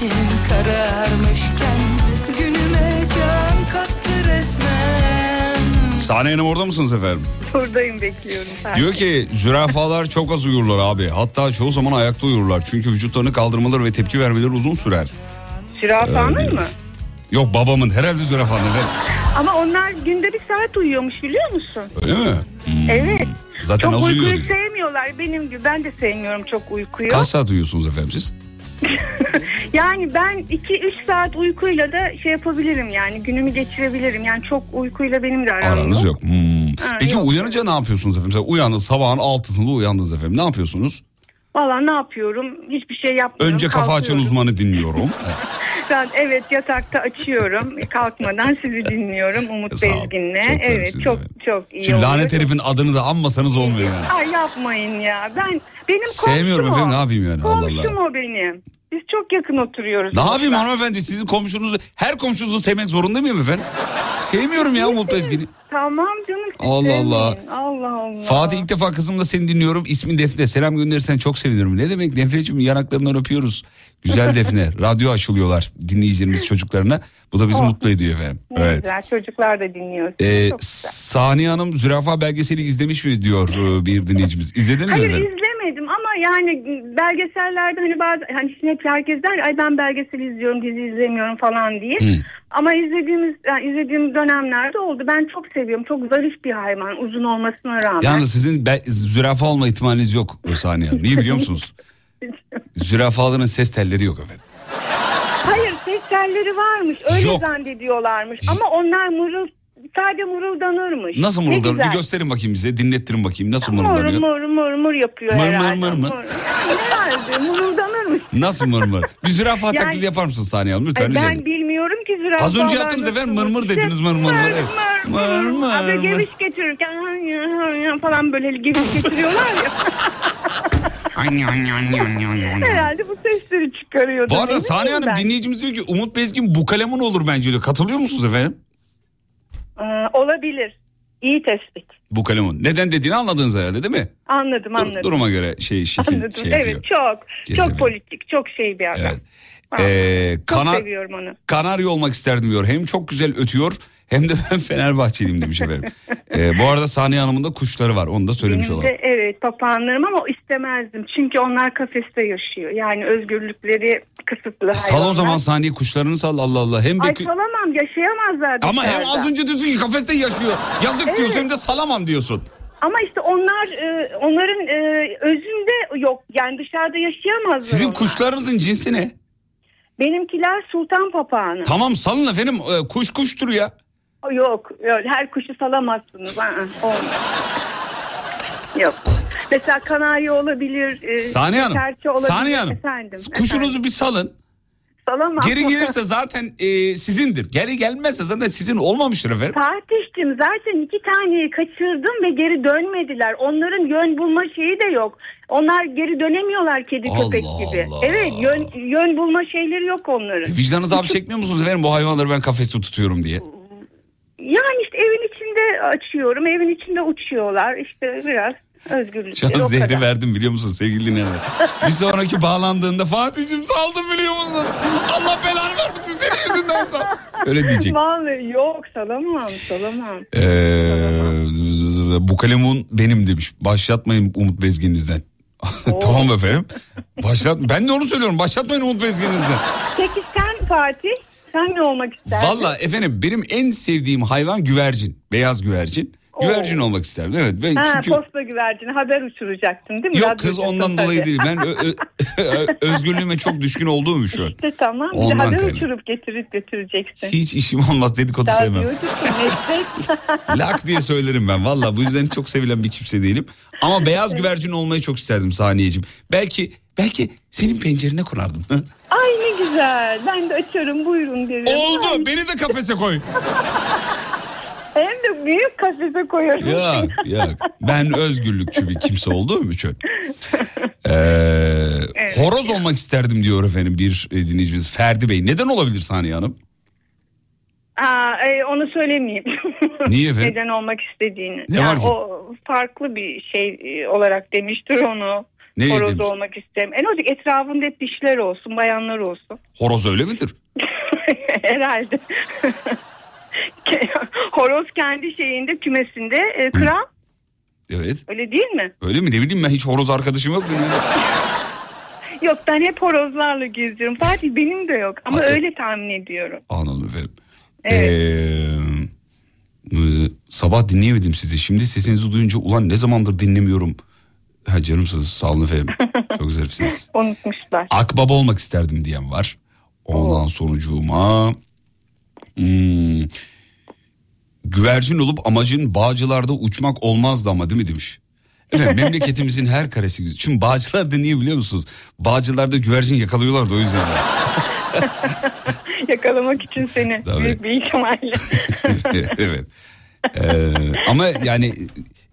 için kararmışken Günüme can kattı resmen Sahne Hanım orada mısınız efendim? Buradayım bekliyorum. Diyor ki zürafalar çok az uyurlar abi. Hatta çoğu zaman ayakta uyurlar. Çünkü vücutlarını kaldırmaları ve tepki vermeleri uzun sürer. Zürafanın Öyle. mı? Yok babamın herhalde zürafanın. evet. Ama onlar günde bir saat uyuyormuş biliyor musun? Öyle mi? Hmm. Evet. Zaten çok az uyuyor uykuyu diyor. sevmiyorlar benim gibi. Ben de sevmiyorum çok uykuyu. Kaç saat uyuyorsunuz efendim siz? Yani ben 2-3 saat uykuyla da şey yapabilirim yani günümü geçirebilirim. Yani çok uykuyla benim de aram Aranız yok. Hmm. Ha, Peki yok. uyanınca ne yapıyorsunuz efendim? Mesela uyandınız sabahın altısında uyandınız efendim. Ne yapıyorsunuz? Valla ne yapıyorum? Hiçbir şey yapmıyorum. Önce kafa açan uzmanı dinliyorum. Ben evet yatakta açıyorum. Kalkmadan sizi dinliyorum Umut Sağ olun. Bezgin'le. Çok evet çok efendim. çok iyi oluyor. lanet herifin adını da anmasanız olmuyor yani. Ay yapmayın ya. Ben benim Sevmiyorum komşum efendim, o. ne yapayım yani? Allah Allah. Komşum o benim. Biz çok yakın oturuyoruz. Ne yapayım hanımefendi sizin komşunuzu her komşunuzu sevmek zorunda mıyım efendim? Sevmiyorum ya Umut Bezgin'i. Tamam canım. Allah Allah. Allah Allah. Fatih ilk defa kızımla seni dinliyorum. İsmin Defne. Selam gönderirsen çok sevinirim. Ne demek Defneciğim yanaklarından öpüyoruz. Güzel Defne. Radyo aşılıyorlar dinleyicilerimiz çocuklarına. Bu da bizi Oh. mutlu ediyor efendim. Ne Evet. güzel çocuklar da dinliyor. Ee. Saniye Hanım zürafa belgeseli izlemiş mi diyor e, bir dinleyicimiz. İzlediniz mi Hayır efendim? izlemedim ama yani belgesellerde hani bazı hani şimdi hep herkes der ay ben belgesel izliyorum dizi izlemiyorum falan diye. Hı. Ama izlediğimiz yani izlediğim dönemlerde oldu. Ben çok seviyorum. Çok zarif bir hayvan uzun olmasına rağmen. Yalnız sizin be- zürafa olma ihtimaliniz yok e, Saniye. Niye biliyor musunuz? Zürafaların ses telleri yok efendim. Hayır ses telleri varmış. Öyle Yok. zannediyorlarmış. Ama onlar mırıl sadece mırıldanırmış. Nasıl Ne mırıldanıyor? Bir gösterin bakayım bize. Dinlettirin bakayım. Nasıl Mır mırıldanıyor? mır mır mır yapıyor Mır mır herhalde. mır mı? Herhalde mırıldanırmış. Nasıl mır mır? Bir zürafa Yani- taklidi yapar mısın Saniye Hanım? Lütfen Ay, rica ben ederim. bilmiyorum ki zürafalar Az önce yaptınız efendim, mır mır dediniz, mır mır mır, evet. Mır mır Abi mır. geviş getirirken falan böyle geviş getiriyorlar ya. Herhalde bu sesleri çıkarıyordu. Bu arada Ne Saniye Hanım ben. dinleyicimiz diyor ki Umut Bezgin bu kalemun olur bence diyor. Katılıyor musunuz efendim? Ee, olabilir. İyi tespit. Bu kalemun. Neden dediğini anladınız herhalde değil mi? Anladım Dur- anladım. duruma göre şey şekil Anladım. şey evet yapıyor. çok. Gezelim. Çok politik. Çok şey bir adam. Evet. Vallahi. Ee, çok kana- seviyorum onu. Kanarya olmak isterdim diyor. Hem çok güzel ötüyor hem de ben Fenerbahçeliyim demiş efendim. Ee, bu arada Saniye Hanım'ın da kuşları var. Onu da söylemiş Benim olalım. de evet papağanlarım ama istemezdim. Çünkü onlar kafeste yaşıyor. Yani özgürlükleri kısıtlı Sal o zaman Saniye kuşlarını sal Allah Allah. Hem Ay Bekü- salamam yaşayamazlar Ama hem az önce diyorsun ki kafeste yaşıyor. Yazık Evet. diyorsun hem de salamam diyorsun. Ama işte onlar e, onların e, özünde yok. Yani dışarıda yaşayamazlar Sizin onlar. kuşlarınızın cinsi ne? Benimkiler sultan papağanı. Tamam salın efendim Ee, kuş kuştur ya. Yok, yok her kuşu salamazsınız. Aa, olmaz. Yok. Mesela kanarya olabilir. E, Saniye Hanım. serçe olabilir. Saniye Hanım. Efendim, Kuşunuzu efendim. bir salın. Salamam. Geri gelirse zaten e, sizindir. Geri gelmezse zaten sizin olmamıştır efendim. Fatih'cim zaten iki taneyi kaçırdım ve geri dönmediler. Onların yön bulma şeyi de yok. Onlar geri dönemiyorlar kedi Allah köpek gibi. Allah. Evet yön, yön bulma şeyleri yok onların. E, Vicdanınız abi çekmiyor musunuz efendim bu hayvanları ben kafeste tutuyorum diye? Yani işte evin içinde açıyorum. Evin içinde uçuyorlar. İşte biraz Şu an özgürlükleri o zehri kadar. verdim biliyor musun sevgili dinleyenler. Bir sonraki bağlandığında Fatih'cim saldım biliyor musun? Allah belanı vermesin senin yüzünden sal. Öyle diyecek. Vallahi yok salamam salamam. Ee, bu kalemun benim demiş. Başlatmayın Umut Bezgin'inizden. tamam efendim. Başlat. Ben de onu söylüyorum. Başlatmayın Umut Bezgin'inizden. Peki sen Fatih sen ne olmak isterdin? Valla efendim benim en sevdiğim hayvan güvercin. Beyaz güvercin. Güvercin olmak isterdim. Evet. Ben Ha, çünkü posta güvercini haber uçuracaktın değil mi? yok Radyo kız ondan dolayı tabii. değil. Ben özgürlüğüme çok düşkün olduğum için. İşte tamam. Ondan haber kaynak. uçurup getirip götüreceksin. Hiç işim olmaz dedikodu sevmem. Radyocusun meslek. Lak diye söylerim ben valla bu yüzden çok sevilen bir kimse değilim. Ama beyaz güvercin olmayı çok isterdim saniyeciğim. Belki belki senin pencerene konardım. Ay ne güzel. Ben de açarım buyurun derim. Ay, Oldu beni de kafese koy. Hem de büyük kafese koyarım. Yok yok ben özgürlükçü bir kimse olduğum için. Ee, Horoz olmak isterdim diyor efendim bir dinleyicimiz Ferdi Bey. Neden olabilir Saniye Hanım? Aa, e, onu söylemeyeyim. Niye efendim? Neden olmak istediğini. Ne Yani var ki? O farklı bir şey e, olarak demiştir onu. Ne Horoz demiş? olmak isterim. En olacak etrafında hep dişler olsun, bayanlar olsun. Horoz öyle midir? Herhalde. Horoz kendi şeyinde kümesinde e, kral. Evet. Öyle değil mi? Öyle mi? Ne bileyim ben hiç horoz arkadaşım yok. Yok ben hep horozlarla geziyorum. Fatih benim de yok ama Ay, öyle tahmin ediyorum. Anladım efendim. Evet. Ee, e, sabah dinleyemedim sizi. Şimdi sesinizi duyunca ulan ne zamandır dinlemiyorum. Ha canımsınız sağ olun efendim. Çok zarifsiniz. Unutmuşlar. Akbaba olmak isterdim diyen var. Ondan sonucuma hmm, güvercin olup amacın bağcılarda uçmak olmazdı ama değil mi demiş. Efendim memleketimizin her karesi güzel. Şimdi bağcılarda niye biliyor musunuz? Bağcılarda güvercin yakalıyorlardı o yüzden. Yakalamak için seni Tabii. büyük bir ihtimalle. evet. Ee, ama yani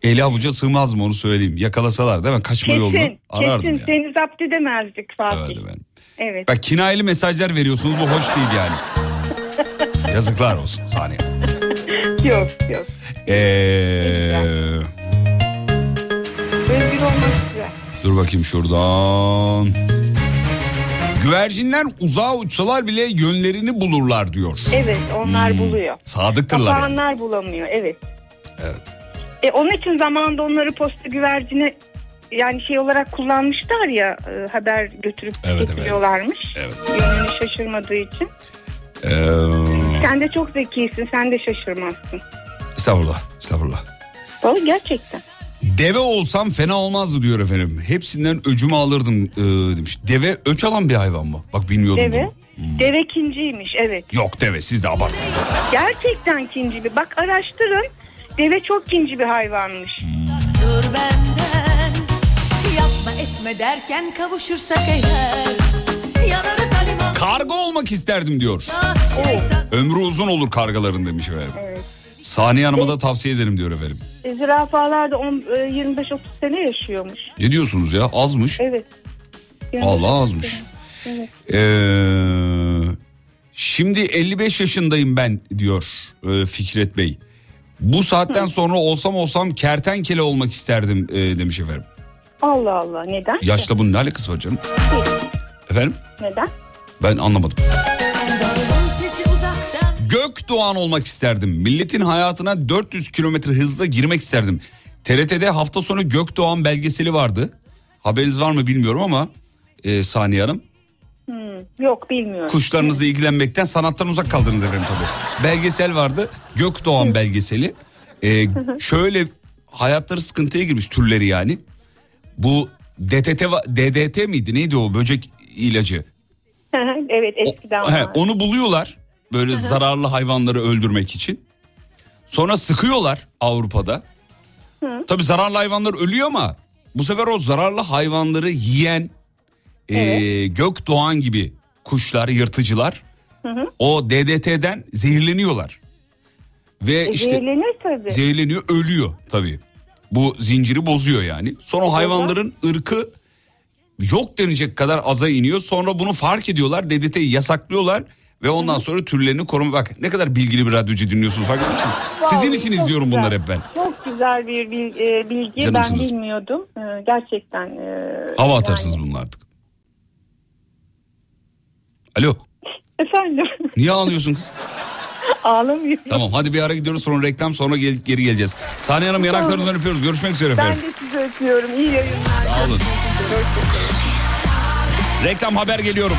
eli avuca sığmaz mı onu söyleyeyim. Yakalasalar değil mi? Kaçma yolunu kesin, arardım kesin yani. seni zapt edemezdik Fatih. Evet. Evet. Bak kinayeli mesajlar veriyorsunuz bu hoş değil yani. Yazıklar olsun saniye. Yok yok. Ee, Özgür olmak güzel. dur bakayım şuradan. Güvercinler uzağa uçsalar bile yönlerini bulurlar diyor. Evet onlar Hmm, buluyor. Sadıktırlar yani. Bulamıyor evet. Evet. E, onun için zamanında onları posta güvercine yani şey olarak kullanmışlar ya e, haber götürüp Evet, getiriyorlarmış. Evet. Yönünü şaşırmadığı için. Ee, Sen de çok zekisin sen de şaşırmazsın. estağfurullah, estağfurullah. Vallahi gerçekten. Deve olsam fena olmazdı diyor efendim. Hepsinden öcümü alırdım e, demiş. Deve öç alan bir hayvan mı? Bak bilmiyordum Deve. bunu. Hmm. Deve kinciymiş evet. Yok deve siz de abartmayın. Gerçekten kinci bir. Bak araştırın. Deve çok kinci bir hayvanmış. Dur benden Yapma etme derken kavuşursak eğer Karga olmak isterdim diyor. şeytan Ömrü uzun olur kargaların demiş efendim. Evet. Saniye Hanım'a da tavsiye ederim diyor efendim. E, zürafalar da on- e, 25-30 sene yaşıyormuş. Ne diyorsunuz ya azmış. Evet. 25-30 Allah azmış. Evet. Ee, şimdi 55 yaşındayım ben diyor e, Fikret Bey. Bu saatten sonra olsam olsam kertenkele olmak isterdim e, demiş efendim. Allah Allah neden? Yaşla bunun ne alakası var canım? Efendim Neden? Ben anlamadım. Uzaktan Gökdoğan olmak isterdim. Milletin hayatına 400 kilometre hızla girmek isterdim. TRT'de hafta sonu Gökdoğan belgeseli vardı. Haberiniz var mı bilmiyorum ama e, Saniye Hanım. Yok bilmiyorum. Kuşlarınızla ilgilenmekten sanattan uzak kaldınız efendim tabii. Belgesel vardı. Gökdoğan belgeseli. Ee, şöyle hayatları sıkıntıya girmiş türleri yani. Bu DTT DDT miydi neydi o böcek ilacı? Evet O- eskiden he, var. onu buluyorlar böyle zararlı hayvanları öldürmek için. Sonra sıkıyorlar Avrupa'da. Tabii zararlı hayvanlar ölüyor ama bu sefer o zararlı hayvanları yiyen e, gökdoğan gibi kuşlar, yırtıcılar o DDT'den zehirleniyorlar. Ve E, işte Zehirlenir tabii. zehirleniyor, ölüyor tabii. Bu zinciri bozuyor yani. Sonra o hayvanların ırkı yok denecek kadar aza iniyor. Sonra bunu fark ediyorlar. DDT'yi yasaklıyorlar ve ondan sonra türlerini koruma. Bak ne kadar bilgili bir radyocu dinliyorsunuz farkında mısınız? Sizin için izliyorum güzel. bunları hep ben. Çok güzel bir e, bilgi. Canımsınız. Ben bilmiyordum. E, Gerçekten. e, Hava yani- atarsınız bununla artık. Alo. Efendim Niye ağlıyorsun kız? ağlamıyorum. Tamam hadi bir ara gidiyoruz sonra reklam sonra gel- geri geleceğiz. Saniye Hanım yanaklarınızdan öpüyoruz. Görüşmek üzere Ben efendim. de sizi öpüyorum. İyi yayınlar. Sağ olun. Reklam haber geliyorum.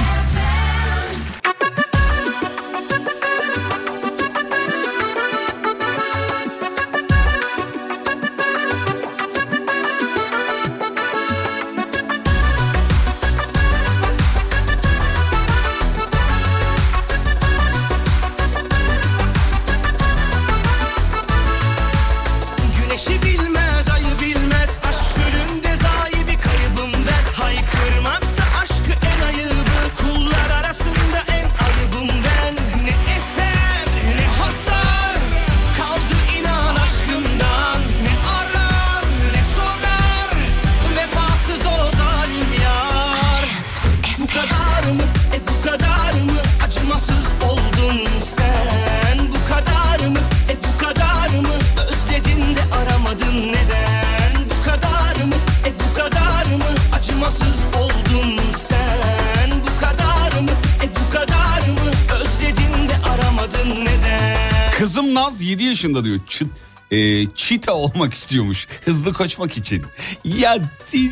Olmak istiyormuş. Hızlı koşmak için. Ya sen...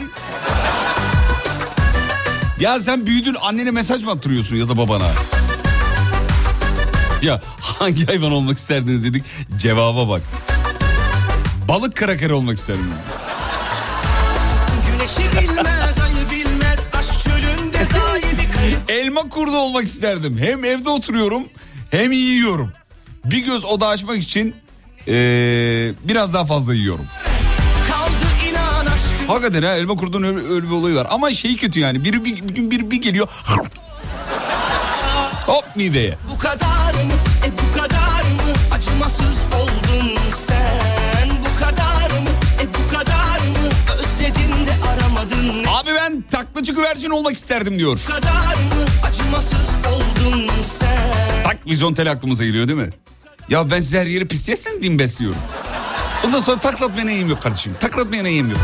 Ya sen büyüdün annene mesaj mı attırıyorsun ya da babana? Ya hangi hayvan olmak isterdiniz dedik. Cevaba bak. Balık kraker olmak isterdim. Güneşi bilmez, ayı bilmez Aşk çölünde zayi bir kayıp Elma kurdu olmak isterdim. Hem evde oturuyorum hem yiyorum. Bir göz oda açmak için e, biraz daha fazla yiyorum. Hakikaten ha elma kurdun öyle, öyle bir olayı var. Ama şey kötü yani. Biri bir, bir gün bir, bir geliyor. Hop mideye. Bu kadar mı? E bu kadar mı? Acımasız oldun sen. Bu kadar mı? E bu kadar mı? Özledin de aramadın. Ne Abi ben taklacı güvercin olmak isterdim diyor. Bu kadar mı? Acımasız oldun sen. Tak vizyon tel aklımıza geliyor değil mi? Ya ben size her yeri pisleyesiniz diye besliyorum? Ondan sonra taklatmaya neyim yok kardeşim. Taklatmaya neyim yok.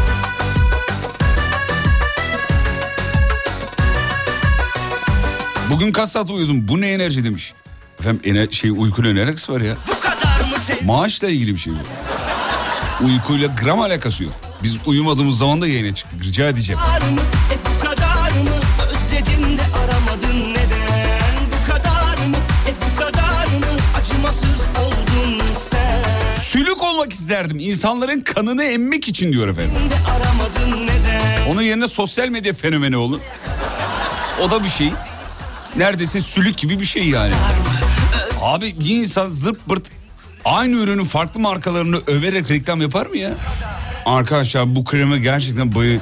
Bugün kaç saat uyudum? Bu ne enerji demiş. Efendim ener şey uykuyla ne alakası var ya? Maaşla ilgili bir şey bu. Uykuyla gram alakası yok. Biz uyumadığımız zaman da yayına çıktık. Rica edeceğim. İsterdim. İnsanların kanını emmek için diyor efendim. Onun yerine sosyal medya fenomeni olun. O da bir şey. Neredeyse sülük gibi bir şey yani. Abi bir insan zırt pırt aynı ürünün farklı markalarını överek reklam yapar mı ya? Arkadaşlar bu kreme gerçekten bayı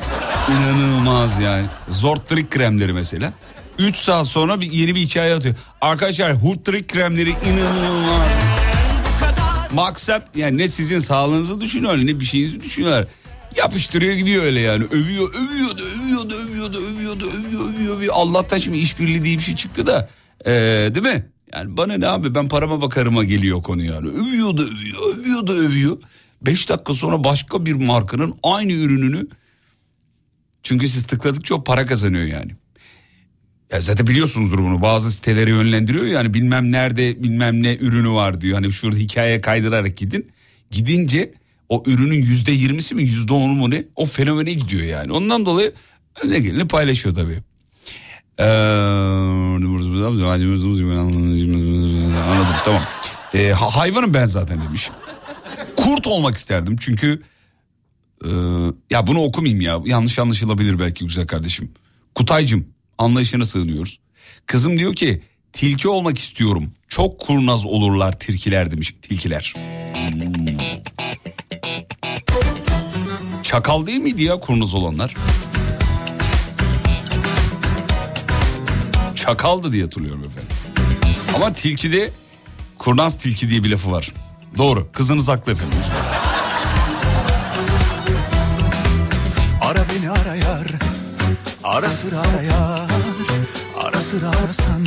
inanılmaz yani. Zortrik kremleri mesela. 3 saat sonra bir yeni bir hikaye atıyor. Arkadaşlar Hurtrik kremleri inanılmaz. Maksat yani ne sizin sağlığınızı düşünüyorlar ne bir şeyinizi düşünüyorlar. Yapıştırıyor gidiyor öyle yani. Övüyor, övüyor da, övüyor da, övüyor da, övüyor da, övüyor, övüyor, övüyor. Allah'tan şimdi işbirliği diye bir şey çıktı da. Ee, değil mi? Yani bana ne abi ben parama bakarıma geliyor konu yani. Övüyor da övüyor, övüyor da övüyor. Beş dakika sonra başka bir markanın aynı ürününü çünkü siz tıkladıkça o para kazanıyor yani. Ya zaten biliyorsunuzdur bunu bazı siteleri yönlendiriyor yani bilmem nerede bilmem ne ürünü var diyor. Hani şurada hikaye kaydırarak gidin. Gidince o ürünün yüzde yirmisi mi yüzde onu mu ne o fenomene gidiyor yani. Ondan dolayı ne geleni paylaşıyor tabii. Ee, anladım tamam. Ee, ha- hayvanım ben zaten demiş. Kurt olmak isterdim çünkü ee, ya bunu okumayayım ya yanlış anlaşılabilir belki güzel kardeşim. Kutaycım anlayışına sığınıyoruz. Kızım diyor ki tilki olmak istiyorum. Çok kurnaz olurlar tilkiler demiş tilkiler. Çakal değil miydi ya kurnaz olanlar? Çakaldı diye hatırlıyorum efendim. Ama tilkide kurnaz tilki diye bir lafı var. Doğru kızınız haklı efendim. Ara sıra arayar Ara sıra arasan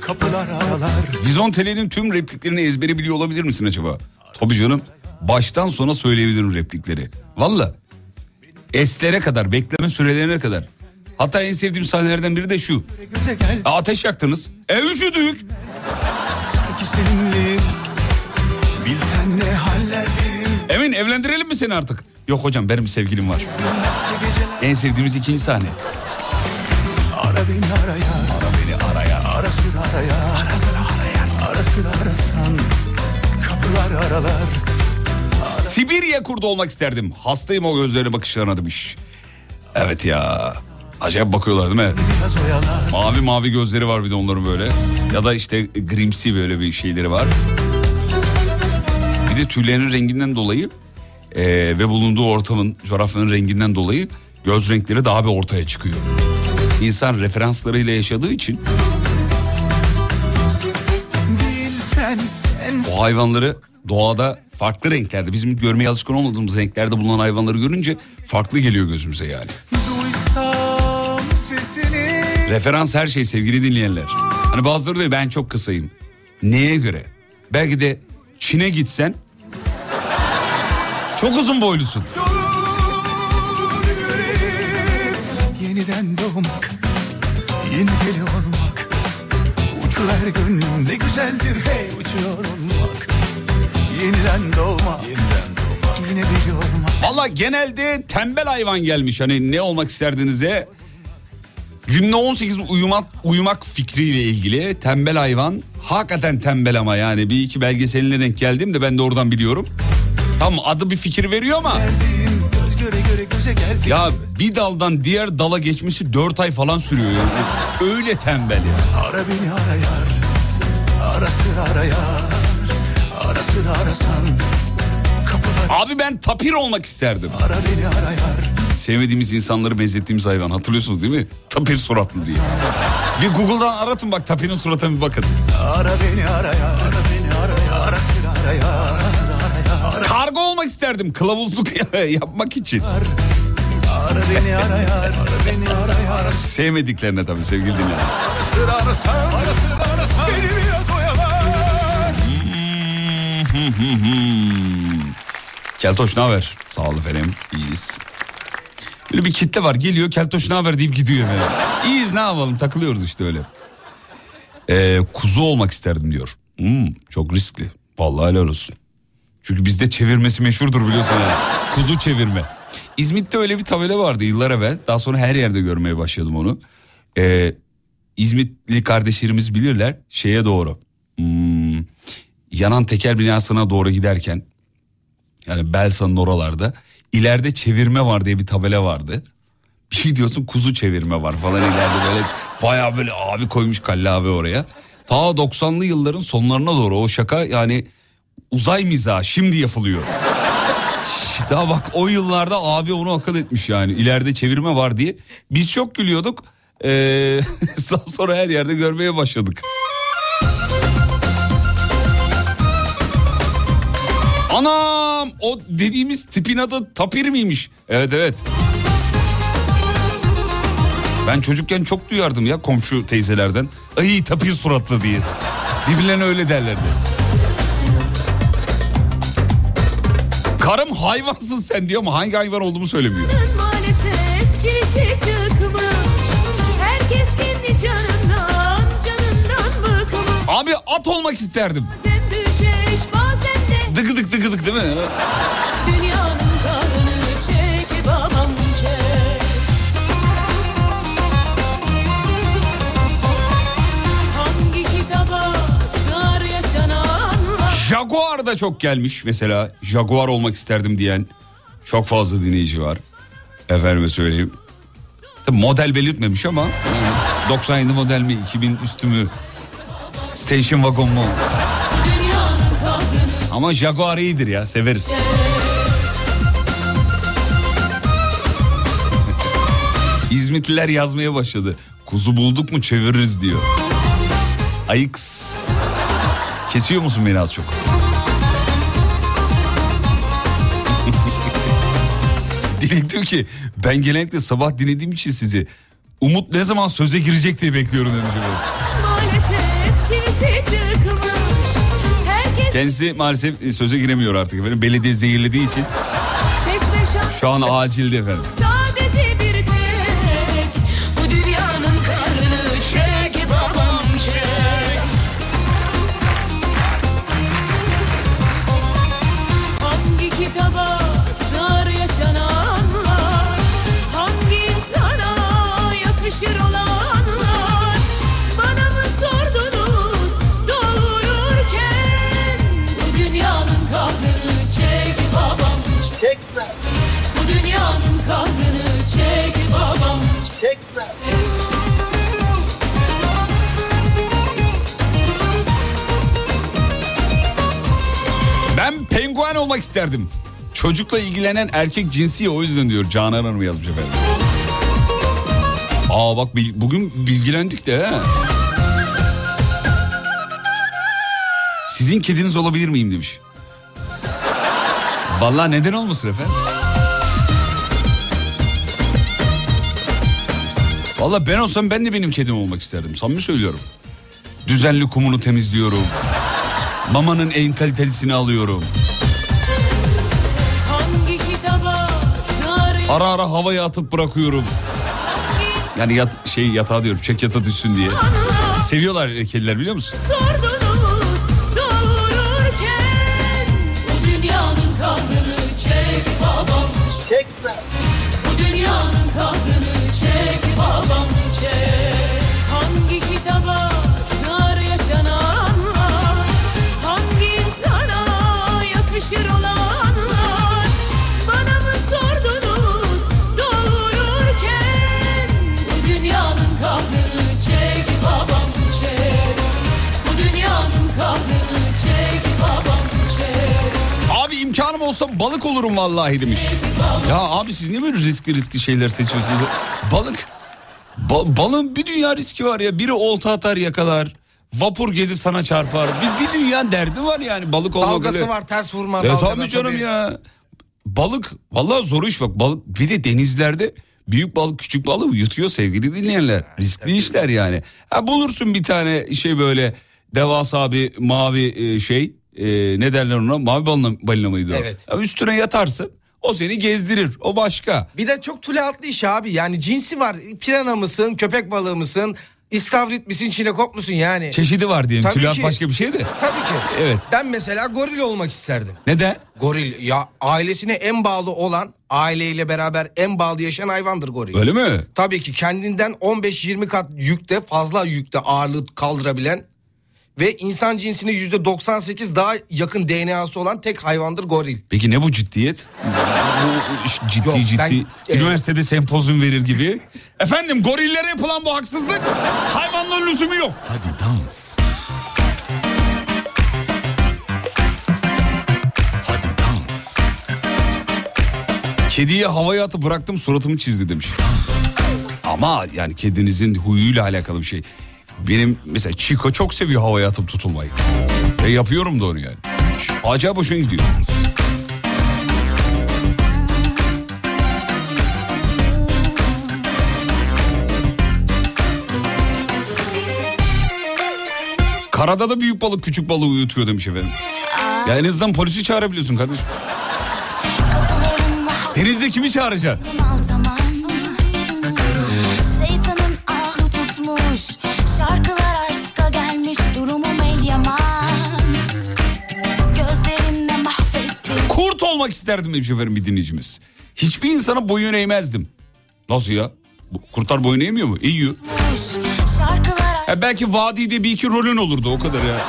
Kapılar aralar Vizontele'nin tüm repliklerini ezbere biliyor olabilir misin acaba? Tabii canım. Baştan sona söyleyebilirim replikleri. Valla. Eslere kadar, bekleme sürelerine kadar. Hatta en sevdiğim sahnelerden biri de şu. Ateş yaktınız. E üşüdük. sanki seninle Bilsen ne hallerdeyim Emin evlendirelim mi seni artık? Yok hocam benim sevgilim var. En sevdiğimiz ikinci sahne. Ara beni arayar Ara beni arayar Ara sıra arayar Ara sıra arayar Ara sıra arasan Kapılar aralar Sibirya kurdu olmak isterdim. Hastayım o gözlerine bakışlarına demiş. Evet ya. Acayip bakıyorlar değil mi? Mavi mavi gözleri var bir de onların böyle. Ya da işte grimsi böyle bir şeyleri var. Bir de tüylerinin renginden dolayı e, ve bulunduğu ortamın, coğrafyanın renginden dolayı göz renkleri daha bir ortaya çıkıyor. İnsan referanslarıyla yaşadığı için o hayvanları doğada farklı renklerde bizim görmeye alışkın olmadığımız renklerde bulunan hayvanları görünce farklı geliyor gözümüze yani. Referans her şey sevgili dinleyenler. Hani bazıları diyor ben çok kısayım. Neye göre? Belki de Çin'e gitsen çok uzun boylusun. Yeniden doğmak Yine deli olmak Uçuver gönlüm ne güzeldir hey Uçuyor olmak Yeniden doğmak Yeniden doğmak Yine deli olmak Valla genelde tembel hayvan gelmiş. Hani ne olmak isterdinize? Günde 18 uyumak, uyumak fikriyle ilgili tembel hayvan. Hakikaten tembel ama yani bir iki belgeseline denk geldim de ben de oradan biliyorum. Tam adı bir fikir veriyor ama ya bir daldan diğer dala geçmesi 4 ay falan sürüyor. Yani. Öyle tembel ya. Ara beni arayar Ara sıra arayar Ara sıra arasan Kapılar Abi ben tapir olmak isterdim. ara beni arayar Sevmediğimiz insanları benzettiğimiz hayvan hatırlıyorsunuz değil mi? Tapir suratlı diye. Bir Google'dan aratın bak tapirin suratına bir bakın. Ara beni arayar Ara beni arayar Ara sıra arayar olmak isterdim kılavuzluk yapmak için. Ara beni arayar Ara beni arayar Sevmediklerine tabii sevgili dinleyenler. Ara sıra arasan Ara sıra arasan Beni biraz oyalar Keltoş ne haber? Sağ ol efendim. İyiyiz. Böyle bir kitle var geliyor Keltoş ne haber deyip gidiyor. Yani. İyiyiz ne yapalım takılıyoruz işte öyle. Ee, kuzu olmak isterdim diyor. Hmm, çok riskli. Vallahi helal olsun. Çünkü bizde çevirmesi meşhurdur biliyorsun. Yani. Kuzu çevirme. İzmit'te öyle bir tabela vardı yıllar evvel. Daha sonra her yerde görmeye başladım onu. Ee, İzmitli kardeşlerimiz bilirler şeye doğru. Hmm, yanan tekel binasına doğru giderken yani Belsa'nın oralarda ileride çevirme var diye bir tabela vardı. Bir şey diyorsun kuzu çevirme var falan ileride böyle baya böyle abi koymuş Kalle abi oraya. Ta 90'lı yılların sonlarına doğru o şaka yani uzay mizahı şimdi yapılıyor. Daha bak o yıllarda abi onu akıl etmiş yani ileride çevirme var diye. Biz çok gülüyorduk. Ee, sonra her yerde görmeye başladık. Anam o dediğimiz tipin adı tapir miymiş? Evet evet. Ben çocukken çok duyardım ya komşu teyzelerden. Ay tapir suratlı diye. Birbirlerine öyle derlerdi. Karım hayvansın sen diyor ama hangi hayvan olduğumu söylemiyor. Maalesef çilesi çıkmış Herkes kendi canından Canından bıkmış Abi at olmak isterdim. Bazen düşeş bazen de Dıgıdık dıgıdık değil mi? Jaguar da çok gelmiş mesela. Jaguar olmak isterdim diyen çok fazla dinleyici var. Efendime söyleyeyim. Tabii model belirtmemiş ama yani 97 model mi 2000 üstü mü station wagon mu? Ama Jaguar iyidir ya severiz. İzmitliler yazmaya başladı. Kuzu bulduk mu çeviririz diyor. Ayıks. Kesiyor musun beni az çok? Dilek diyor ki ben genellikle sabah dinlediğim için sizi Umut ne zaman söze girecek diye bekliyorum demiş. Kendisi maalesef e, söze giremiyor artık efendim. Belediye zehirlediği için şu an acilde efendim. Çekme. Ben penguen olmak isterdim. Çocukla ilgilenen erkek cinsi o yüzden diyor Canan Hanım yazmış efendim. Aa bak bugün bilgilendik de ha. Sizin kediniz olabilir miyim demiş. Vallahi neden olmasın efendim? Vallahi ben olsam ben de benim kedim olmak isterdim. Samimi söylüyorum. Düzenli kumunu temizliyorum. Mamanın en kalitelisini alıyorum. Hangi kitaba sığar Ara ara havaya atıp bırakıyorum. Yani yat, şey yatağa diyorum çek yata düşsün diye. Seviyorlar kediler biliyor musun? sordunuz doğururken Bu dünyanın kahrını çek babam Çekme. Bu dünyanın kahrını çek babam Hangi kitaba sığar yaşananlar? Hangi insana yakışır olanlar balık olurum vallahi demiş. Ya abi siz niye böyle riskli riskli şeyler seçiyorsunuz? Balık. Ba- balığın bir dünya riski var ya. Biri olta atar yakalar. Vapur gelir sana çarpar. Bir, bir dünya derdi var yani balık olmak. Dalgası öyle. var ters vurma. Ya dalgada tabii canım tabii. ya. Balık vallahi zor iş bak. Balık bir de denizlerde büyük balık küçük balığı yutuyor sevgili dinleyenler. Riskli işler yani. Ha bulursun bir tane şey böyle devasa bir mavi e, şey e, ne derler ona mavi balina, balina mıydı o? Evet. Ha, üstüne yatarsın o seni gezdirir o başka. Bir de çok tulaatlı iş abi. Yani cinsi var. Pirana mısın, köpek balığı mısın, istavrit misin, çinekop musun yani? Çeşidi var diyelim. Tabii Tülaf ki. başka bir şey de. Tabii ki. Evet. Ben mesela goril olmak isterdim. Neden? Goril ya ailesine en bağlı olan aileyle beraber en bağlı yaşayan hayvandır goril. Öyle mi? Tabii ki kendinden 15-20 kat yükte fazla yükte ağırlığı kaldırabilen ve insan cinsine %98 daha yakın DNA'sı olan tek hayvandır goril. Peki ne bu ciddiyet? Bu ciddi Yok, ciddi. ben- e- Üniversitede sempozyum verir gibi. Efendim gorillere yapılan bu haksızlık hayvanların lüzumu yok. Hadi dans. Hadi dans. Kediye havaya atıp bıraktım suratımı çizdi demiş. Ama yani kedinizin huyuyla alakalı bir şey. Benim mesela Chico çok seviyor havaya atıp tutulmayı. Ve yapıyorum da onu yani. Acayip hoşuna gidiyor. Karada da büyük balık küçük balığı uyutuyor demiş efendim. Ya en azından polisi çağırabiliyorsun kardeşim. Denizde kimi çağıracaksın? Olmak isterdim demiş efendim bir dinleyicimiz. Hiçbir insana boyun eğmezdim. Nasıl ya? Bu Kurtlar boyun eğmiyor mu? Eğiyor. Ha belki vadide bir iki rolün olurdu o kadar ya.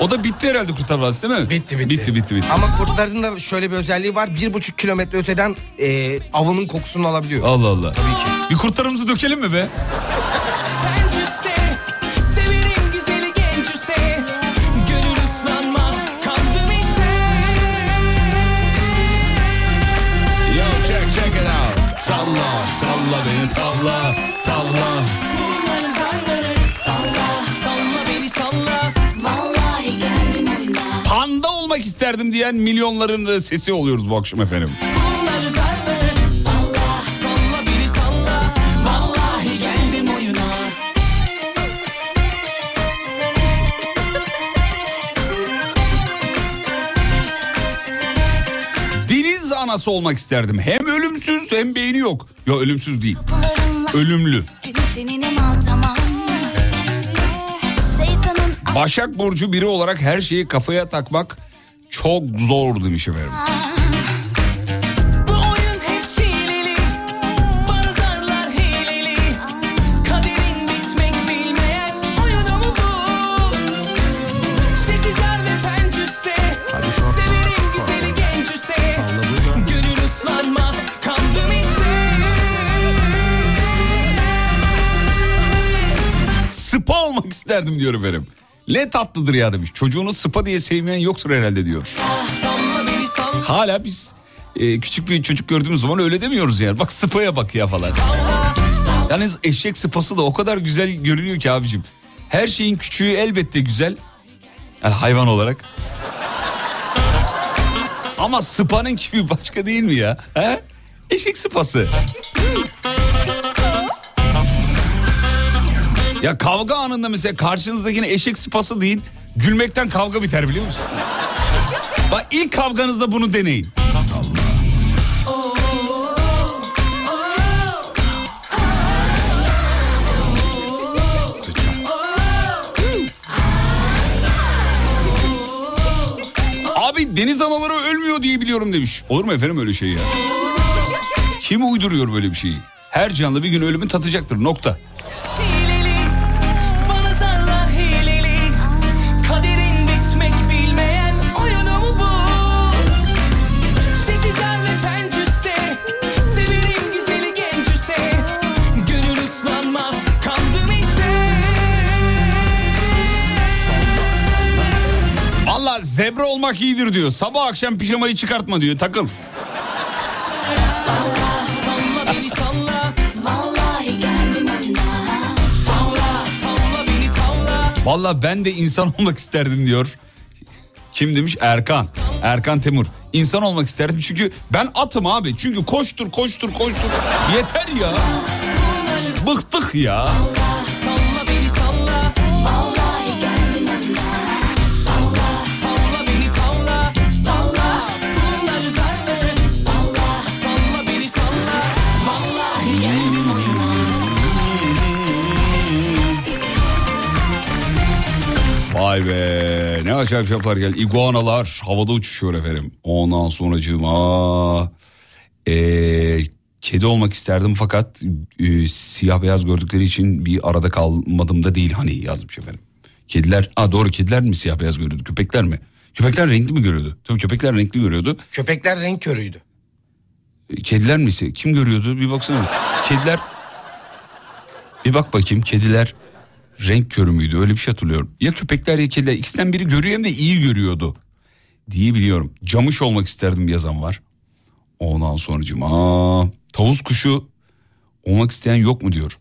O da bitti herhalde Kurtlar Vadisi değil mi? Bitti bitti. Bitti bitti bitti. Ama kurtların da şöyle bir özelliği var. Bir buçuk kilometre öteden e, avının kokusunu alabiliyor. Allah Allah. Tabii ki. Bir kurtlarımızı dökelim mi be? Salla beni tavla tavla. Bunları zarları Salla, salla beni salla Vallahi geldim oyuna Panda olmak isterdim diyen milyonların sesi oluyoruz bu akşam efendim. Bunları anası olmak isterdim. Hem ölümsüz hem beyni yok. Yo ölümsüz değil. Ölümlü. Başak Burcu biri olarak her şeyi kafaya takmak çok zor demiş efendim. İsterdim diyor efendim. Ne tatlıdır ya demiş. Çocuğunu spa diye sevmeyen yoktur herhalde diyor. Hala biz e, küçük bir çocuk gördüğümüz zaman öyle demiyoruz yani. Bak spaya bak ya falan. Yalnız eşek spası da o kadar güzel görünüyor ki abicim. Her şeyin küçüğü elbette güzel. Yani hayvan olarak. Ama sıpanın gibi başka değil mi ya? He? Eşek sıpası. Ya kavga anında mesela karşınızdakine eşek sıpası deyin. Gülmekten kavga biter biliyor musun? Bak ilk kavganızda bunu deneyin. Abi deniz anaları ölmüyor diye biliyorum demiş. Olur mu efendim öyle şey ya? Kim uyduruyor böyle bir şeyi? Her canlı bir gün ölümü tatacaktır nokta. Zebra olmak iyidir diyor. Sabah akşam pijamayı çıkartma diyor takıl. Valla ben de insan olmak isterdim diyor. Kim demiş? Erkan. Erkan Temur. İnsan olmak isterdim çünkü ben atım abi. Çünkü koştur koştur koştur. Yeter ya. Bıktık ya. Salla Vay be ne acayip şaplar gel. İguanalar havada uçuşuyor efendim. Ondan sonracığıma ee, kedi olmak isterdim fakat e, siyah beyaz gördükleri için bir arada kalmadım da değil hani yazmış efendim. Kediler, aa doğru kediler mi siyah beyaz görüyordu köpekler mi? Köpekler renkli mi görüyordu? Tabii köpekler renkli görüyordu. Köpekler renk körüydü. E, Kediler mi? ise- Kim görüyordu? Bir baksana. Kediler bir bak bakayım kediler renk körü müydü? Öyle bir şey hatırlıyorum. Ya köpekler ya kediler ikisinden biri görüyor hem de iyi görüyordu diye biliyorum. Camış olmak isterdim yazan var. Ondan sonracığım aa, tavus kuşu olmak isteyen yok mu diyor.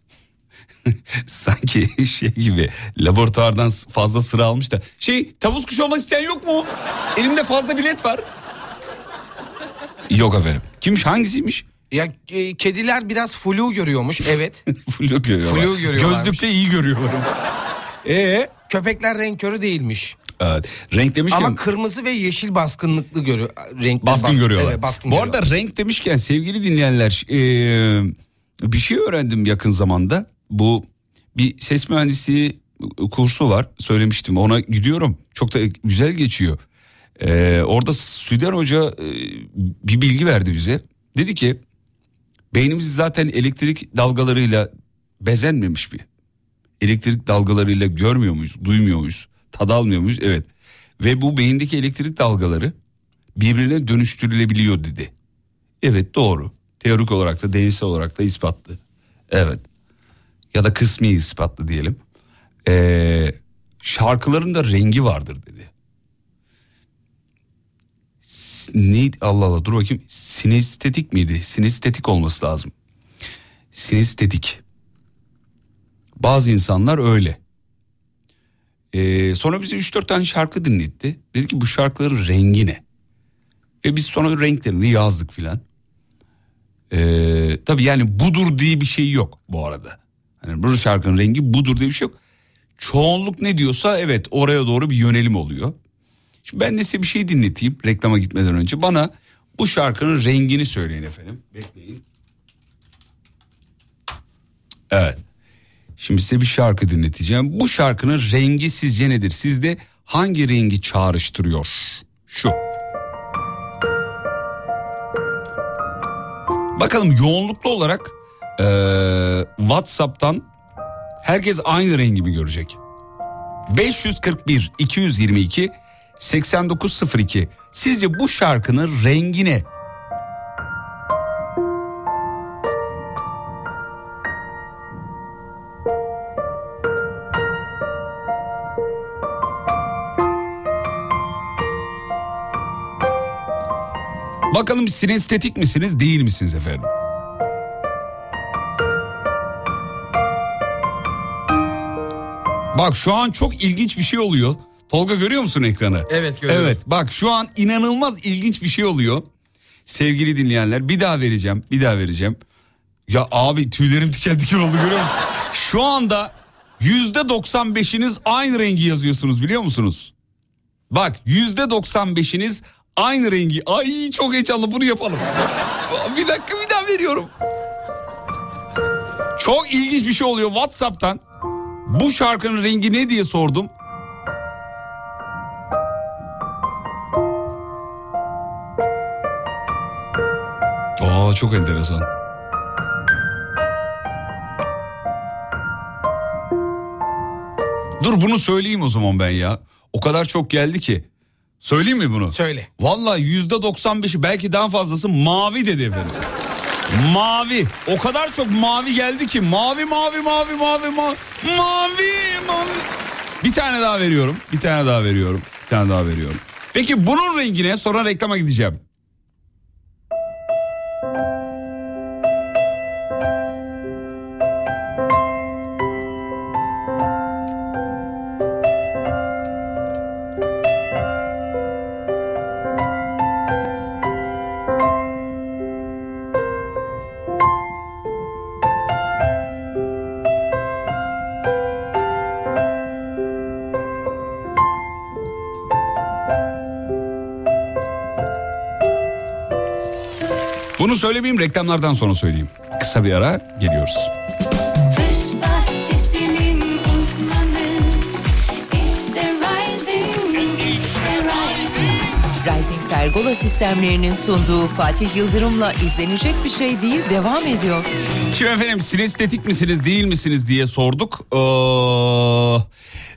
Sanki şey gibi laboratuvardan fazla sıra almış da. Şey tavus kuşu olmak isteyen yok mu? Elimde fazla bilet var. Yok efendim. Kimmiş hangisiymiş? Ya e, kediler biraz flu görüyormuş evet. Flu görüyorlar. Flu görüyorlarmış. Gözlükte iyi görüyorlar. Ee? Köpekler renk körü değilmiş. Evet. Renk demişken... Ama kırmızı ve yeşil baskınlıklı görüyor. Renk Baskın görüyorlar. Evet, baskın Bu görüyorlar. arada renk demişken sevgili dinleyenler eee, bir şey öğrendim yakın zamanda. Bu bir ses mühendisliği kursu var söylemiştim ona gidiyorum çok da güzel geçiyor. Eee, orada Süder Hoca eee, bir bilgi verdi bize. Dedi ki beynimiz zaten elektrik dalgalarıyla bezenmemiş bir. Elektrik dalgalarıyla görmüyor muyuz, duymuyor muyuz, tad almıyor muyuz? Evet. Ve bu beyindeki elektrik dalgaları birbirine dönüştürülebiliyor dedi. Evet doğru. Teorik olarak da deneysel olarak da ispatlı. Evet. Ya da kısmi ispatlı diyelim. Ee, şarkıların da rengi vardır dedi. Neydi Allah Allah dur bakayım. Sinestetik miydi? Sinestetik olması lazım. Sinestetik. Bazı insanlar öyle. Ee, sonra bize 3-4 tane şarkı dinletti. Dedi ki bu şarkıların rengi ne? Ve biz sonra renklerini yazdık filan. Ee, tabii yani budur diye bir şey yok bu arada. Hani bu şarkının rengi budur diye bir şey yok. Çoğunluk ne diyorsa evet oraya doğru bir yönelim oluyor. Ben de size bir şey dinleteyim reklama gitmeden önce. Bana bu şarkının rengini söyleyin efendim. Bekleyin. Evet. Şimdi size bir şarkı dinleteceğim. Bu şarkının rengi sizce nedir? Sizde hangi rengi çağrıştırıyor? Şu. Bakalım yoğunluklu olarak eee, WhatsApp'tan herkes aynı rengi mi görecek? 541 222 8902 Sizce bu şarkının rengi ne? Bakalım sinestetik misiniz değil misiniz efendim? Bak şu an çok ilginç bir şey oluyor. Tolga görüyor musun ekranı? Evet, görüyorum. Evet bak şu an inanılmaz ilginç bir şey oluyor. Sevgili dinleyenler bir daha vereceğim bir daha vereceğim. Ya abi tüylerim diken diken oldu görüyor musun? Şu anda yüzde 95'iniz aynı rengi yazıyorsunuz biliyor musunuz? Bak yüzde 95'iniz aynı rengi. Ay çok heyecanlı bunu yapalım. bir dakika bir daha veriyorum. Çok ilginç bir şey oluyor Whatsapp'tan. Bu şarkının rengi ne diye sordum. Çok enteresan. Dur bunu söyleyeyim o zaman ben ya. O kadar çok geldi ki. Söyleyeyim mi bunu? Söyle. Vallahi yüzde 95'i belki daha fazlası mavi dedi efendim. Mavi. O kadar çok mavi geldi ki mavi mavi mavi mavi mavi mavi mavi. Bir tane daha veriyorum. Bir tane daha veriyorum. Bir tane daha veriyorum. Peki bunun rengine sonra reklama gideceğim. Söylemeyeyim reklamlardan sonra söyleyeyim. Kısa bir ara geliyoruz. Uzmanı işte Rising, işte Rising. Rising Pergola sistemlerinin sunduğu Fatih Yıldırım'la izlenecek bir şey değil devam ediyor. Şimdi efendim sinestetik misiniz değil misiniz diye sorduk. Ee,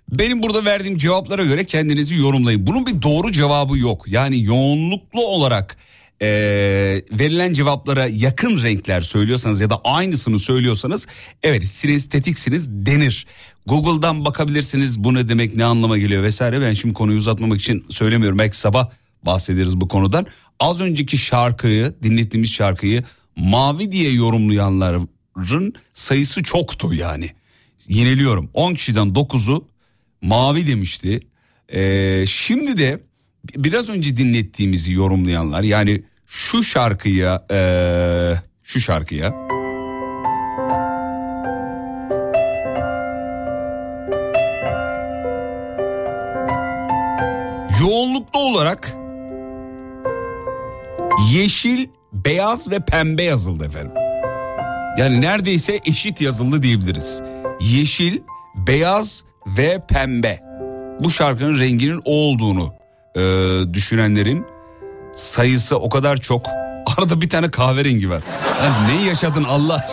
benim burada verdiğim cevaplara göre kendinizi yorumlayın. Bunun bir doğru cevabı yok. Yani yoğunluklu olarak ee, verilen cevaplara yakın renkler söylüyorsanız ya da aynısını söylüyorsanız evet sinestetiksiniz denir. Google'dan bakabilirsiniz bu ne demek ne anlama geliyor vesaire. Ben şimdi konuyu uzatmamak için söylemiyorum. Belki sabah bahsederiz bu konudan. Az önceki şarkıyı dinlettiğimiz şarkıyı mavi diye yorumlayanlar yazanların sayısı çoktu yani. Yeniliyorum 10 kişiden 9'u mavi demişti. Ee, şimdi de biraz önce dinlettiğimizi yorumlayanlar yani şu şarkıya ee, şu şarkıya yoğunluklu olarak yeşil, beyaz ve pembe yazıldı efendim. Yani neredeyse eşit yazıldı diyebiliriz. Yeşil, beyaz ve pembe. Bu şarkının renginin o olduğunu e, düşünenlerin sayısı o kadar çok. Arada bir tane kahverengi var. Yani ne yaşadın Allah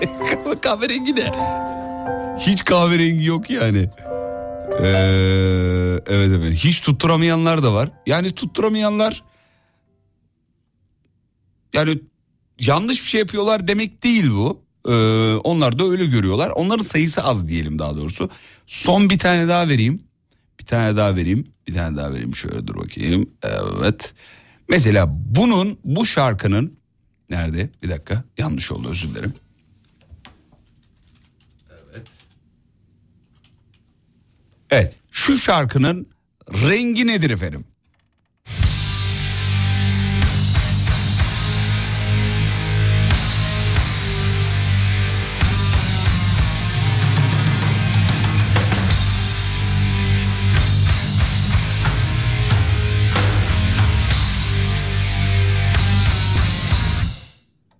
kahverengi ne? Hiç kahverengi yok yani. Ee, evet efendim. Hiç tutturamayanlar da var. Yani tutturamayanlar yani yanlış bir şey yapıyorlar demek değil bu. Ee, onlar da öyle görüyorlar. Onların sayısı az diyelim daha doğrusu. Son bir tane daha vereyim. Bir tane daha vereyim. Bir tane daha vereyim. Şöyle dur bakayım. Evet. Mesela bunun bu şarkının nerede? Bir dakika. Yanlış oldu özür dilerim. Evet. Evet. Şu şarkının rengi nedir efendim?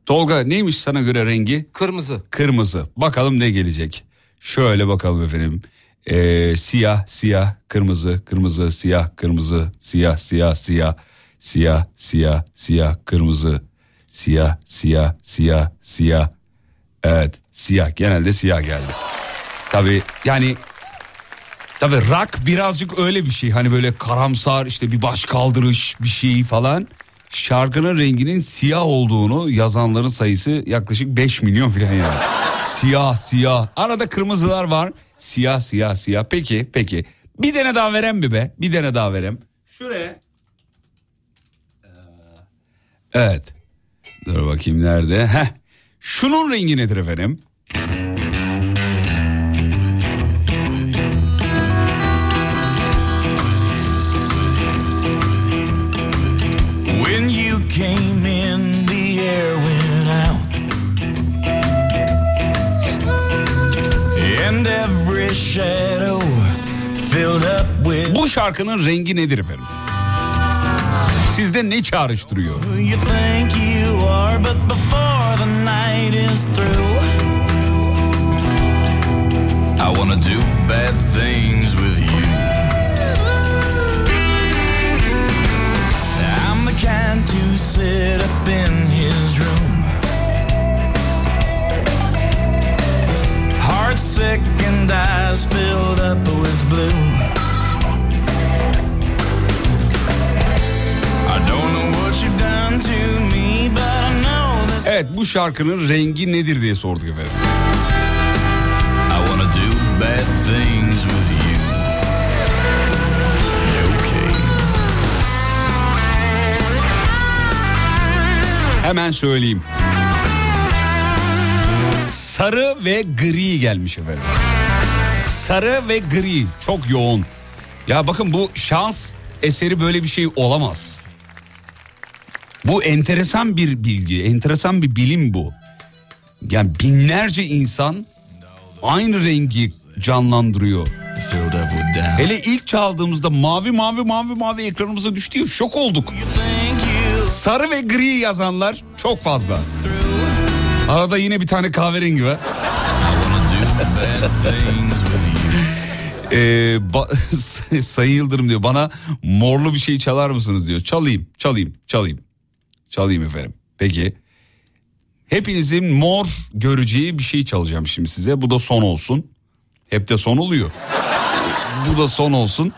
Tolga neymiş sana göre rengi? Kırmızı. Kırmızı. Bakalım ne gelecek. Şöyle bakalım efendim. Ee, siyah, siyah, kırmızı, kırmızı, siyah, kırmızı, siyah, siyah, siyah, siyah, siyah, siyah, kırmızı, siyah, siyah, siyah, siyah. Evet, siyah. Genelde siyah geldi. Tabii yani tabii rock birazcık öyle bir şey. Hani böyle karamsar işte bir baş kaldırış bir şey falan. Şarkının renginin siyah olduğunu yazanların sayısı yaklaşık 5 milyon falan yani. siyah siyah. Arada kırmızılar var. Siyah siyah siyah. Peki peki. Bir tane daha verem mi be? Bir tane daha verem. Şuraya. Ee, Evet. Dur bakayım nerede? Heh. Şunun rengi nedir efendim? Came in, the air went out. And every shadow filled up with Bu şarkının rengi nedir efendim? Sizde ne çağrıştırıyor? who you think you are, but before the night is through, I wanna do bad things to sit up in his room. Heart sick and eyes filled up with blue. I don't know what you've done to me, but I know this. Evet bu şarkının rengi nedir diye sorduk efendim. I wanna do bad things Hemen söyleyeyim. Sarı ve gri gelmiş efendim. Sarı ve gri çok yoğun. Ya bakın bu şans eseri böyle bir şey olamaz. Bu enteresan bir bilgi, enteresan bir bilim bu. Yani binlerce insan aynı rengi canlandırıyor. Hele ilk çaldığımızda mavi mavi mavi mavi ekranımıza düştü şok olduk. Sarı ve gri yazanlar çok fazla. Arada yine bir tane kahverengi var. Ee, ba- Sayın Yıldırım diyor bana morlu bir şey çalar mısınız diyor. Çalayım, çalayım, çalayım. Çalayım efendim. Peki. Hepinizin mor göreceği bir şey çalacağım şimdi size. Bu da son olsun. Hep de son oluyor. Bu da son olsun.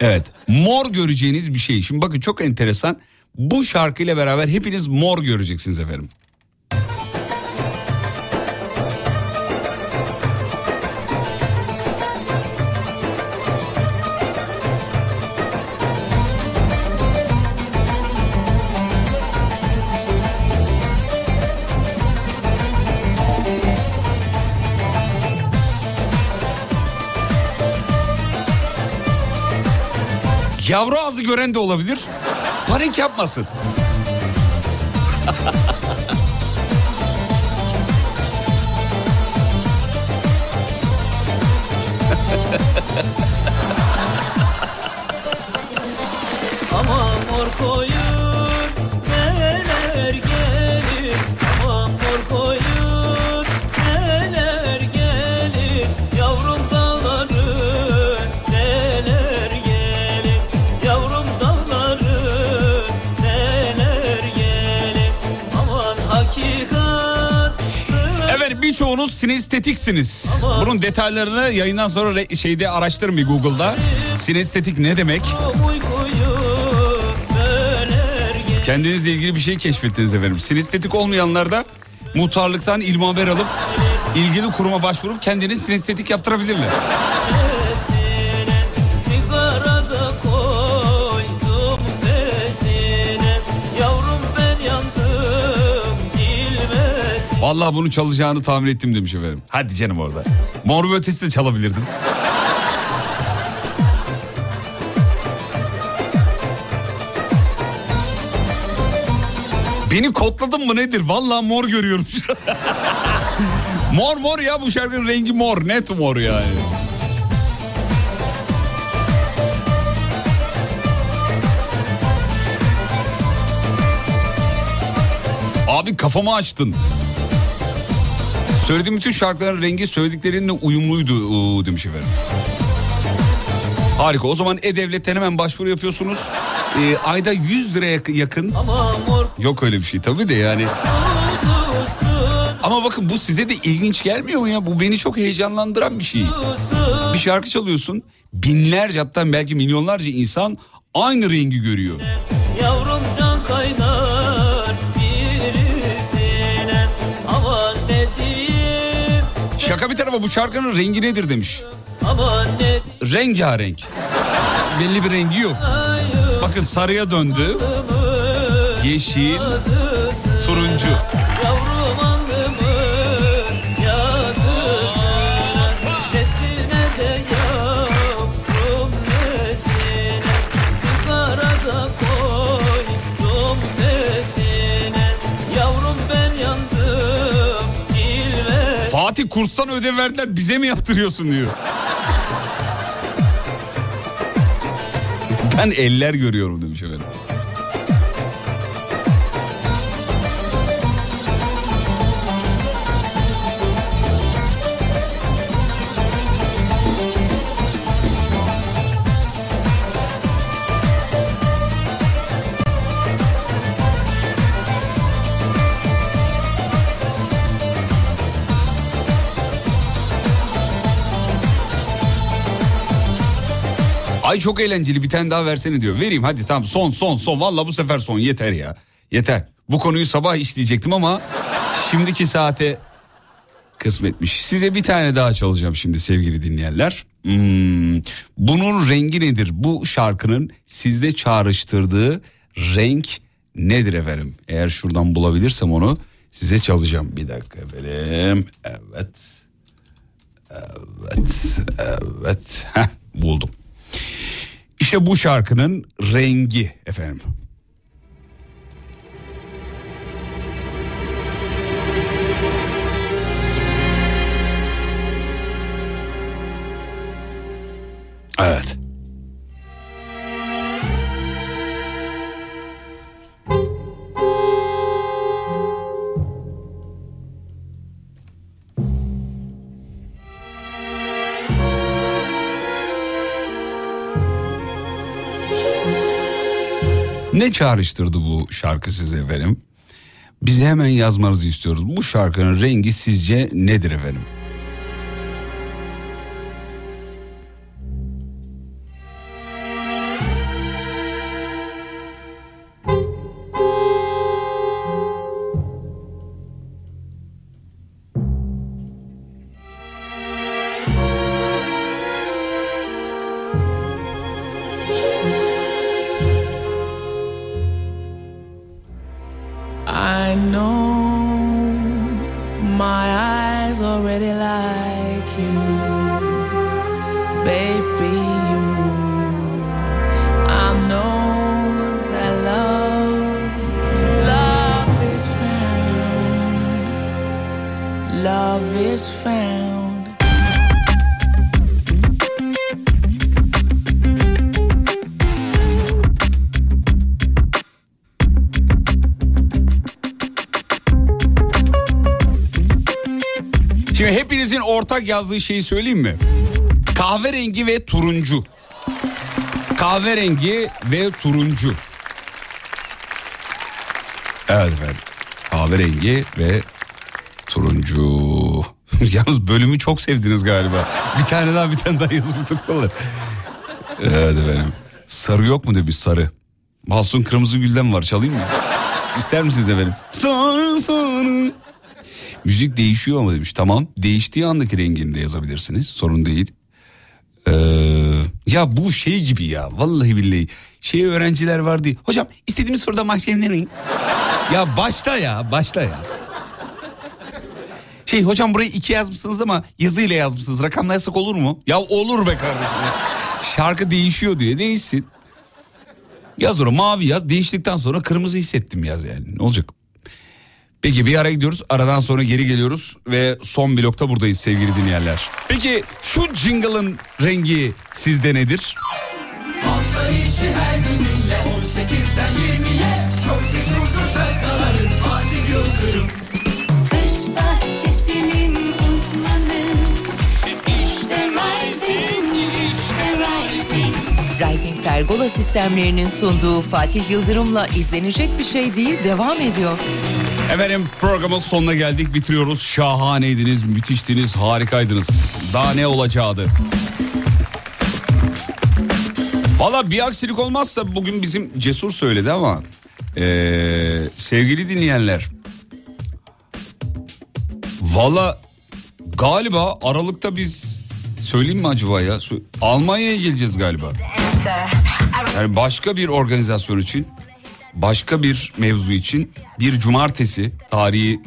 Evet. Mor göreceğiniz bir şey. Şimdi bakın çok enteresan. Bu şarkıyla beraber hepiniz mor göreceksiniz efendim. Yavru ağzı gören de olabilir. Panik yapmasın. Sinestetiksiniz. Bunun detaylarını yayından sonra şeyde araştırın bir Google'da. Sinestetik ne demek? Kendinizle ilgili bir şey keşfettiniz efendim. Sinestetik olmayanlar da muhtarlıktan ilmi haber alıp ilgili kuruma başvurup kendini sinestetik yaptırabilirler. Vallahi bunu çalacağını tahmin ettim demiş efendim. Hadi canım orada. Mor ve ötesi de çalabilirdin. Beni kodladın mı nedir? Vallahi mor görüyorum. mor mor ya bu şarkının rengi mor. Net mor yani. Abi kafamı açtın. Söylediğim bütün şarkıların rengi söylediklerinle uyumluydu demiş efendim. Harika o zaman E-Devlet'ten hemen başvuru yapıyorsunuz. Ee, ayda 100 liraya yakın. Yok öyle bir şey tabii de yani. Ama bakın bu size de ilginç gelmiyor mu ya? Bu beni çok heyecanlandıran bir şey. Bir şarkı çalıyorsun. Binlerce hatta belki milyonlarca insan aynı rengi görüyor. Şaka bir tarafa bu şarkının rengi nedir demiş. Ne Rengarenk. Belli bir rengi yok. Bakın sarıya döndü. Yeşil, turuncu. Yavrum Fatih kurstan ödev verdiler bize mi yaptırıyorsun diyor. Ben eller görüyorum demiş efendim. Ay çok eğlenceli bir tane daha versene diyor. Vereyim hadi tamam son son son. Valla bu sefer son yeter ya. Yeter. Bu konuyu sabah işleyecektim ama şimdiki saate kısmetmiş. Size bir tane daha çalacağım şimdi sevgili dinleyenler. Hmm, bunun rengi nedir? Bu şarkının sizde çağrıştırdığı renk nedir efendim? Eğer şuradan bulabilirsem onu size çalacağım. Bir dakika efendim. Evet. Evet. Evet. Heh, buldum. İşte bu şarkının rengi efendim. Evet. Ne çağrıştırdı bu şarkı size efendim? Bize hemen yazmanızı istiyoruz. Bu şarkının rengi sizce nedir efendim? Yazdığı şeyi söyleyeyim mi? Kahverengi ve turuncu. Kahverengi ve turuncu. Evet efendim. Kahverengi ve turuncu. Yalnız bölümü çok sevdiniz galiba. Bir tane daha bir tane daha yazıp tutmalar. Evet efendim. Sarı yok mu demiş sarı. Mahsun Kırmızı Gül'den var çalayım mı? İster misiniz efendim? Sarı. Müzik değişiyor ama demiş. Tamam değiştiği andaki rengini de yazabilirsiniz. Sorun değil. Ee, ya bu şey gibi ya vallahi billahi. Şey öğrenciler var diye. Hocam istediğimiz soruda mahşemlerin miyim? Ya başla ya başla ya. Şey hocam burayı iki yazmışsınız ama yazıyla yazmışsınız. Rakamla yazsak olur mu? Ya olur be kardeşim. Şarkı değişiyor diye değişsin. Yaz onu mavi yaz. Değiştikten sonra kırmızı hissettim yaz yani. Ne olacak? Peki bir ara gidiyoruz. Aradan sonra geri geliyoruz ve son blokta buradayız sevgili dinleyenler. Peki şu jingle'ın rengi sizde nedir? Hafta içi her gününle 18'den 20'ye Çok meşhurdur şakaların Fatih Yıldırım Kış bahçesinin uzmanı İşte Rising, işte Rising Rising Pergola sistemlerinin sunduğu Fatih Yıldırım'la izlenecek bir şey değil devam ediyor. Efendim programın sonuna geldik bitiriyoruz. Şahaneydiniz, müthiştiniz, harikaydınız. Daha ne olacaktı? Valla bir aksilik olmazsa bugün bizim Cesur söyledi ama ee, sevgili dinleyenler valla galiba Aralık'ta biz söyleyeyim mi acaba ya Almanya'ya geleceğiz galiba. Yani başka bir organizasyon için başka bir mevzu için bir cumartesi tarihi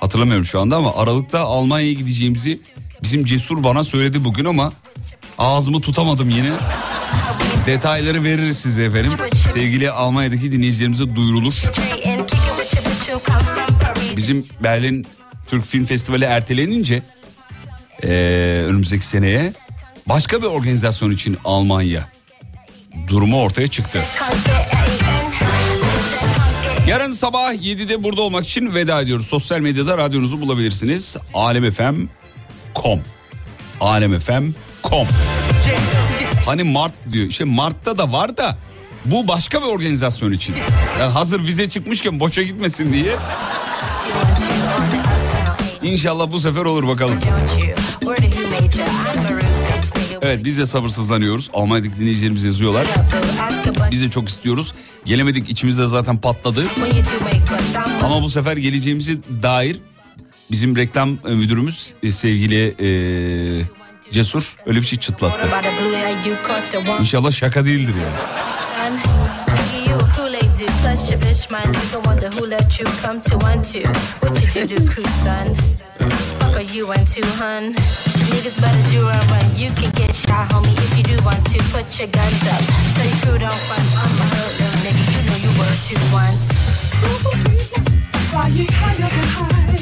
hatırlamıyorum şu anda ama Aralık'ta Almanya'ya gideceğimizi bizim Cesur bana söyledi bugün ama ağzımı tutamadım yine. Detayları veririz size efendim. Sevgili Almanya'daki dinleyicilerimize duyurulur. Bizim Berlin Türk Film Festivali ertelenince eee, önümüzdeki seneye başka bir organizasyon için Almanya durumu ortaya çıktı. Yarın sabah 7'de burada olmak için veda ediyoruz. Sosyal medyada radyonuzu bulabilirsiniz. alemfm.com alemfm.com Hani Mart diyor. İşte Mart'ta da var da bu başka bir organizasyon için. Yani hazır vize çıkmışken boşa gitmesin diye. İnşallah bu sefer olur bakalım. Evet biz de sabırsızlanıyoruz. Almanya'daki dinleyicilerimiz yazıyorlar. Biz de çok istiyoruz. Gelemedik içimizde zaten patladı. Ama bu sefer geleceğimize dair bizim reklam e, müdürümüz e, sevgili e, Cesur öyle bir şey çıtlattı. İnşallah şaka değildir yani. Fuck are you into, hun? Niggas better do right when you can get shot, homie. If you do want to, put your guns up. Tell your crew don't front. I'm a hurt little nigga. You know you were two once.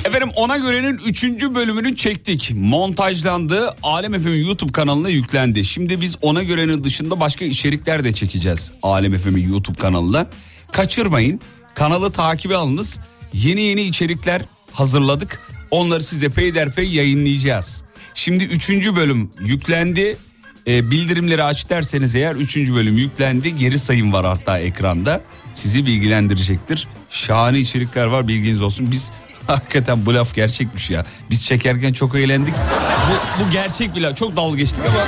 Efendim ona görenin 3. bölümünü çektik. Montajlandı. Alem FM'in YouTube kanalına yüklendi. Şimdi biz ona görenin dışında başka içerikler de çekeceğiz. Alem FM'in YouTube kanalına. Kaçırmayın. Kanalı takibe alınız. Yeni yeni içerikler hazırladık. Onları size peyderpey yayınlayacağız. Şimdi 3. bölüm yüklendi. E, bildirimleri aç derseniz eğer 3. bölüm yüklendi. Geri sayım var hatta ekranda. Sizi bilgilendirecektir. Şahane içerikler var bilginiz olsun. Biz hakikaten bu laf gerçekmiş ya. Biz çekerken çok eğlendik. Bu, bu gerçek bir laf. Çok dalga geçtik ama...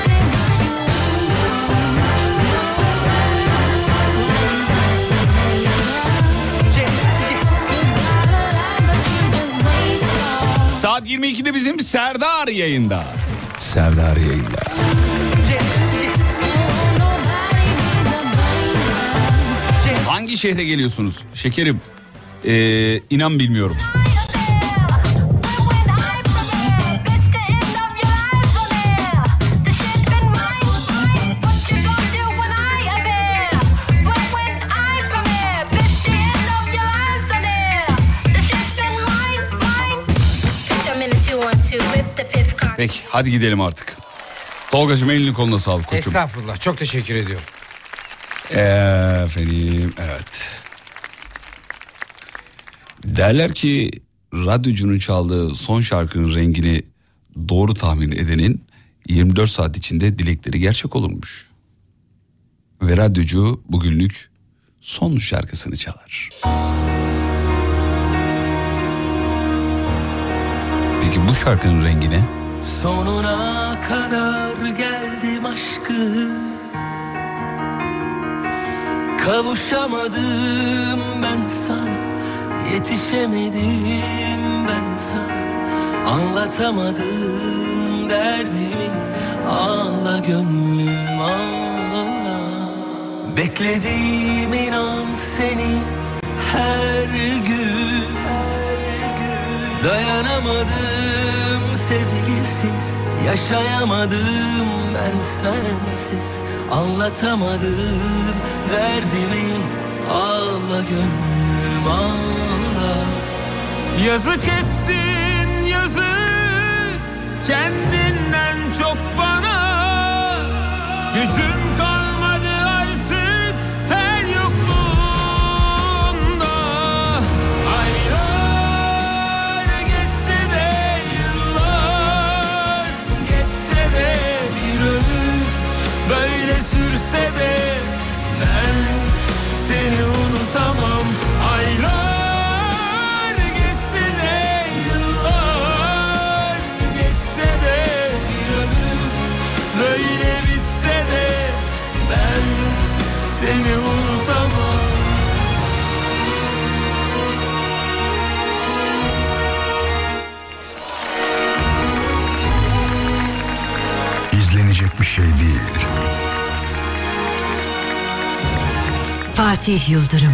Saat 22'de bizim Serdar yayında. Serdar yayında. Hangi şehre geliyorsunuz? Şekerim. Ee, inan bilmiyorum. Peki hadi gidelim artık. Tolgacığım elini koluna sağlık koçum. Estağfurullah çok teşekkür ediyorum. Efendim evet. Derler ki radyocunun çaldığı son şarkının rengini doğru tahmin edenin 24 saat içinde dilekleri gerçek olurmuş. Ve radyocu bugünlük son şarkısını çalar. Peki bu şarkının rengi ne? Sonuna kadar geldim aşkı. Kavuşamadım ben sana Yetişemedim ben sana. Anlatamadım derdimi Ağla gönlüm ağla. Bekledim inan seni her gün. Dayanamadım sevgisiz Yaşayamadım ben sensiz Anlatamadım derdimi Ağla gönlüm ağla. Yazık ettin yazık Kendinden çok bana Fatih Yıldırım.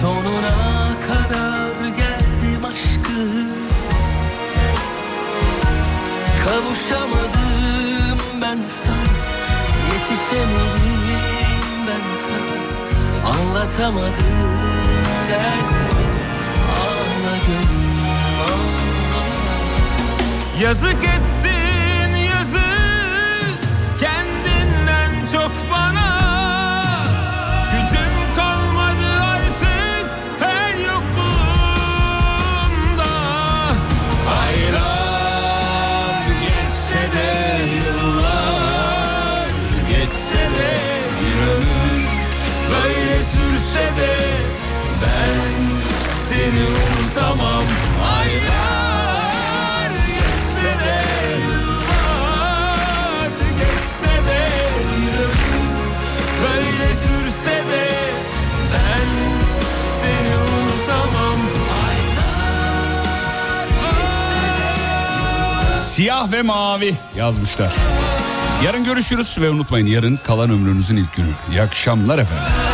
Sonuna kadar geldim aşkı Kavuşamadım ben sana Yetişemedim ben sana. Anlatamadım derdimi Ağla gönlüm Yazık ettin Siyah ve mavi yazmışlar. Yarın görüşürüz ve unutmayın yarın kalan ömrünüzün ilk günü. İyi akşamlar efendim.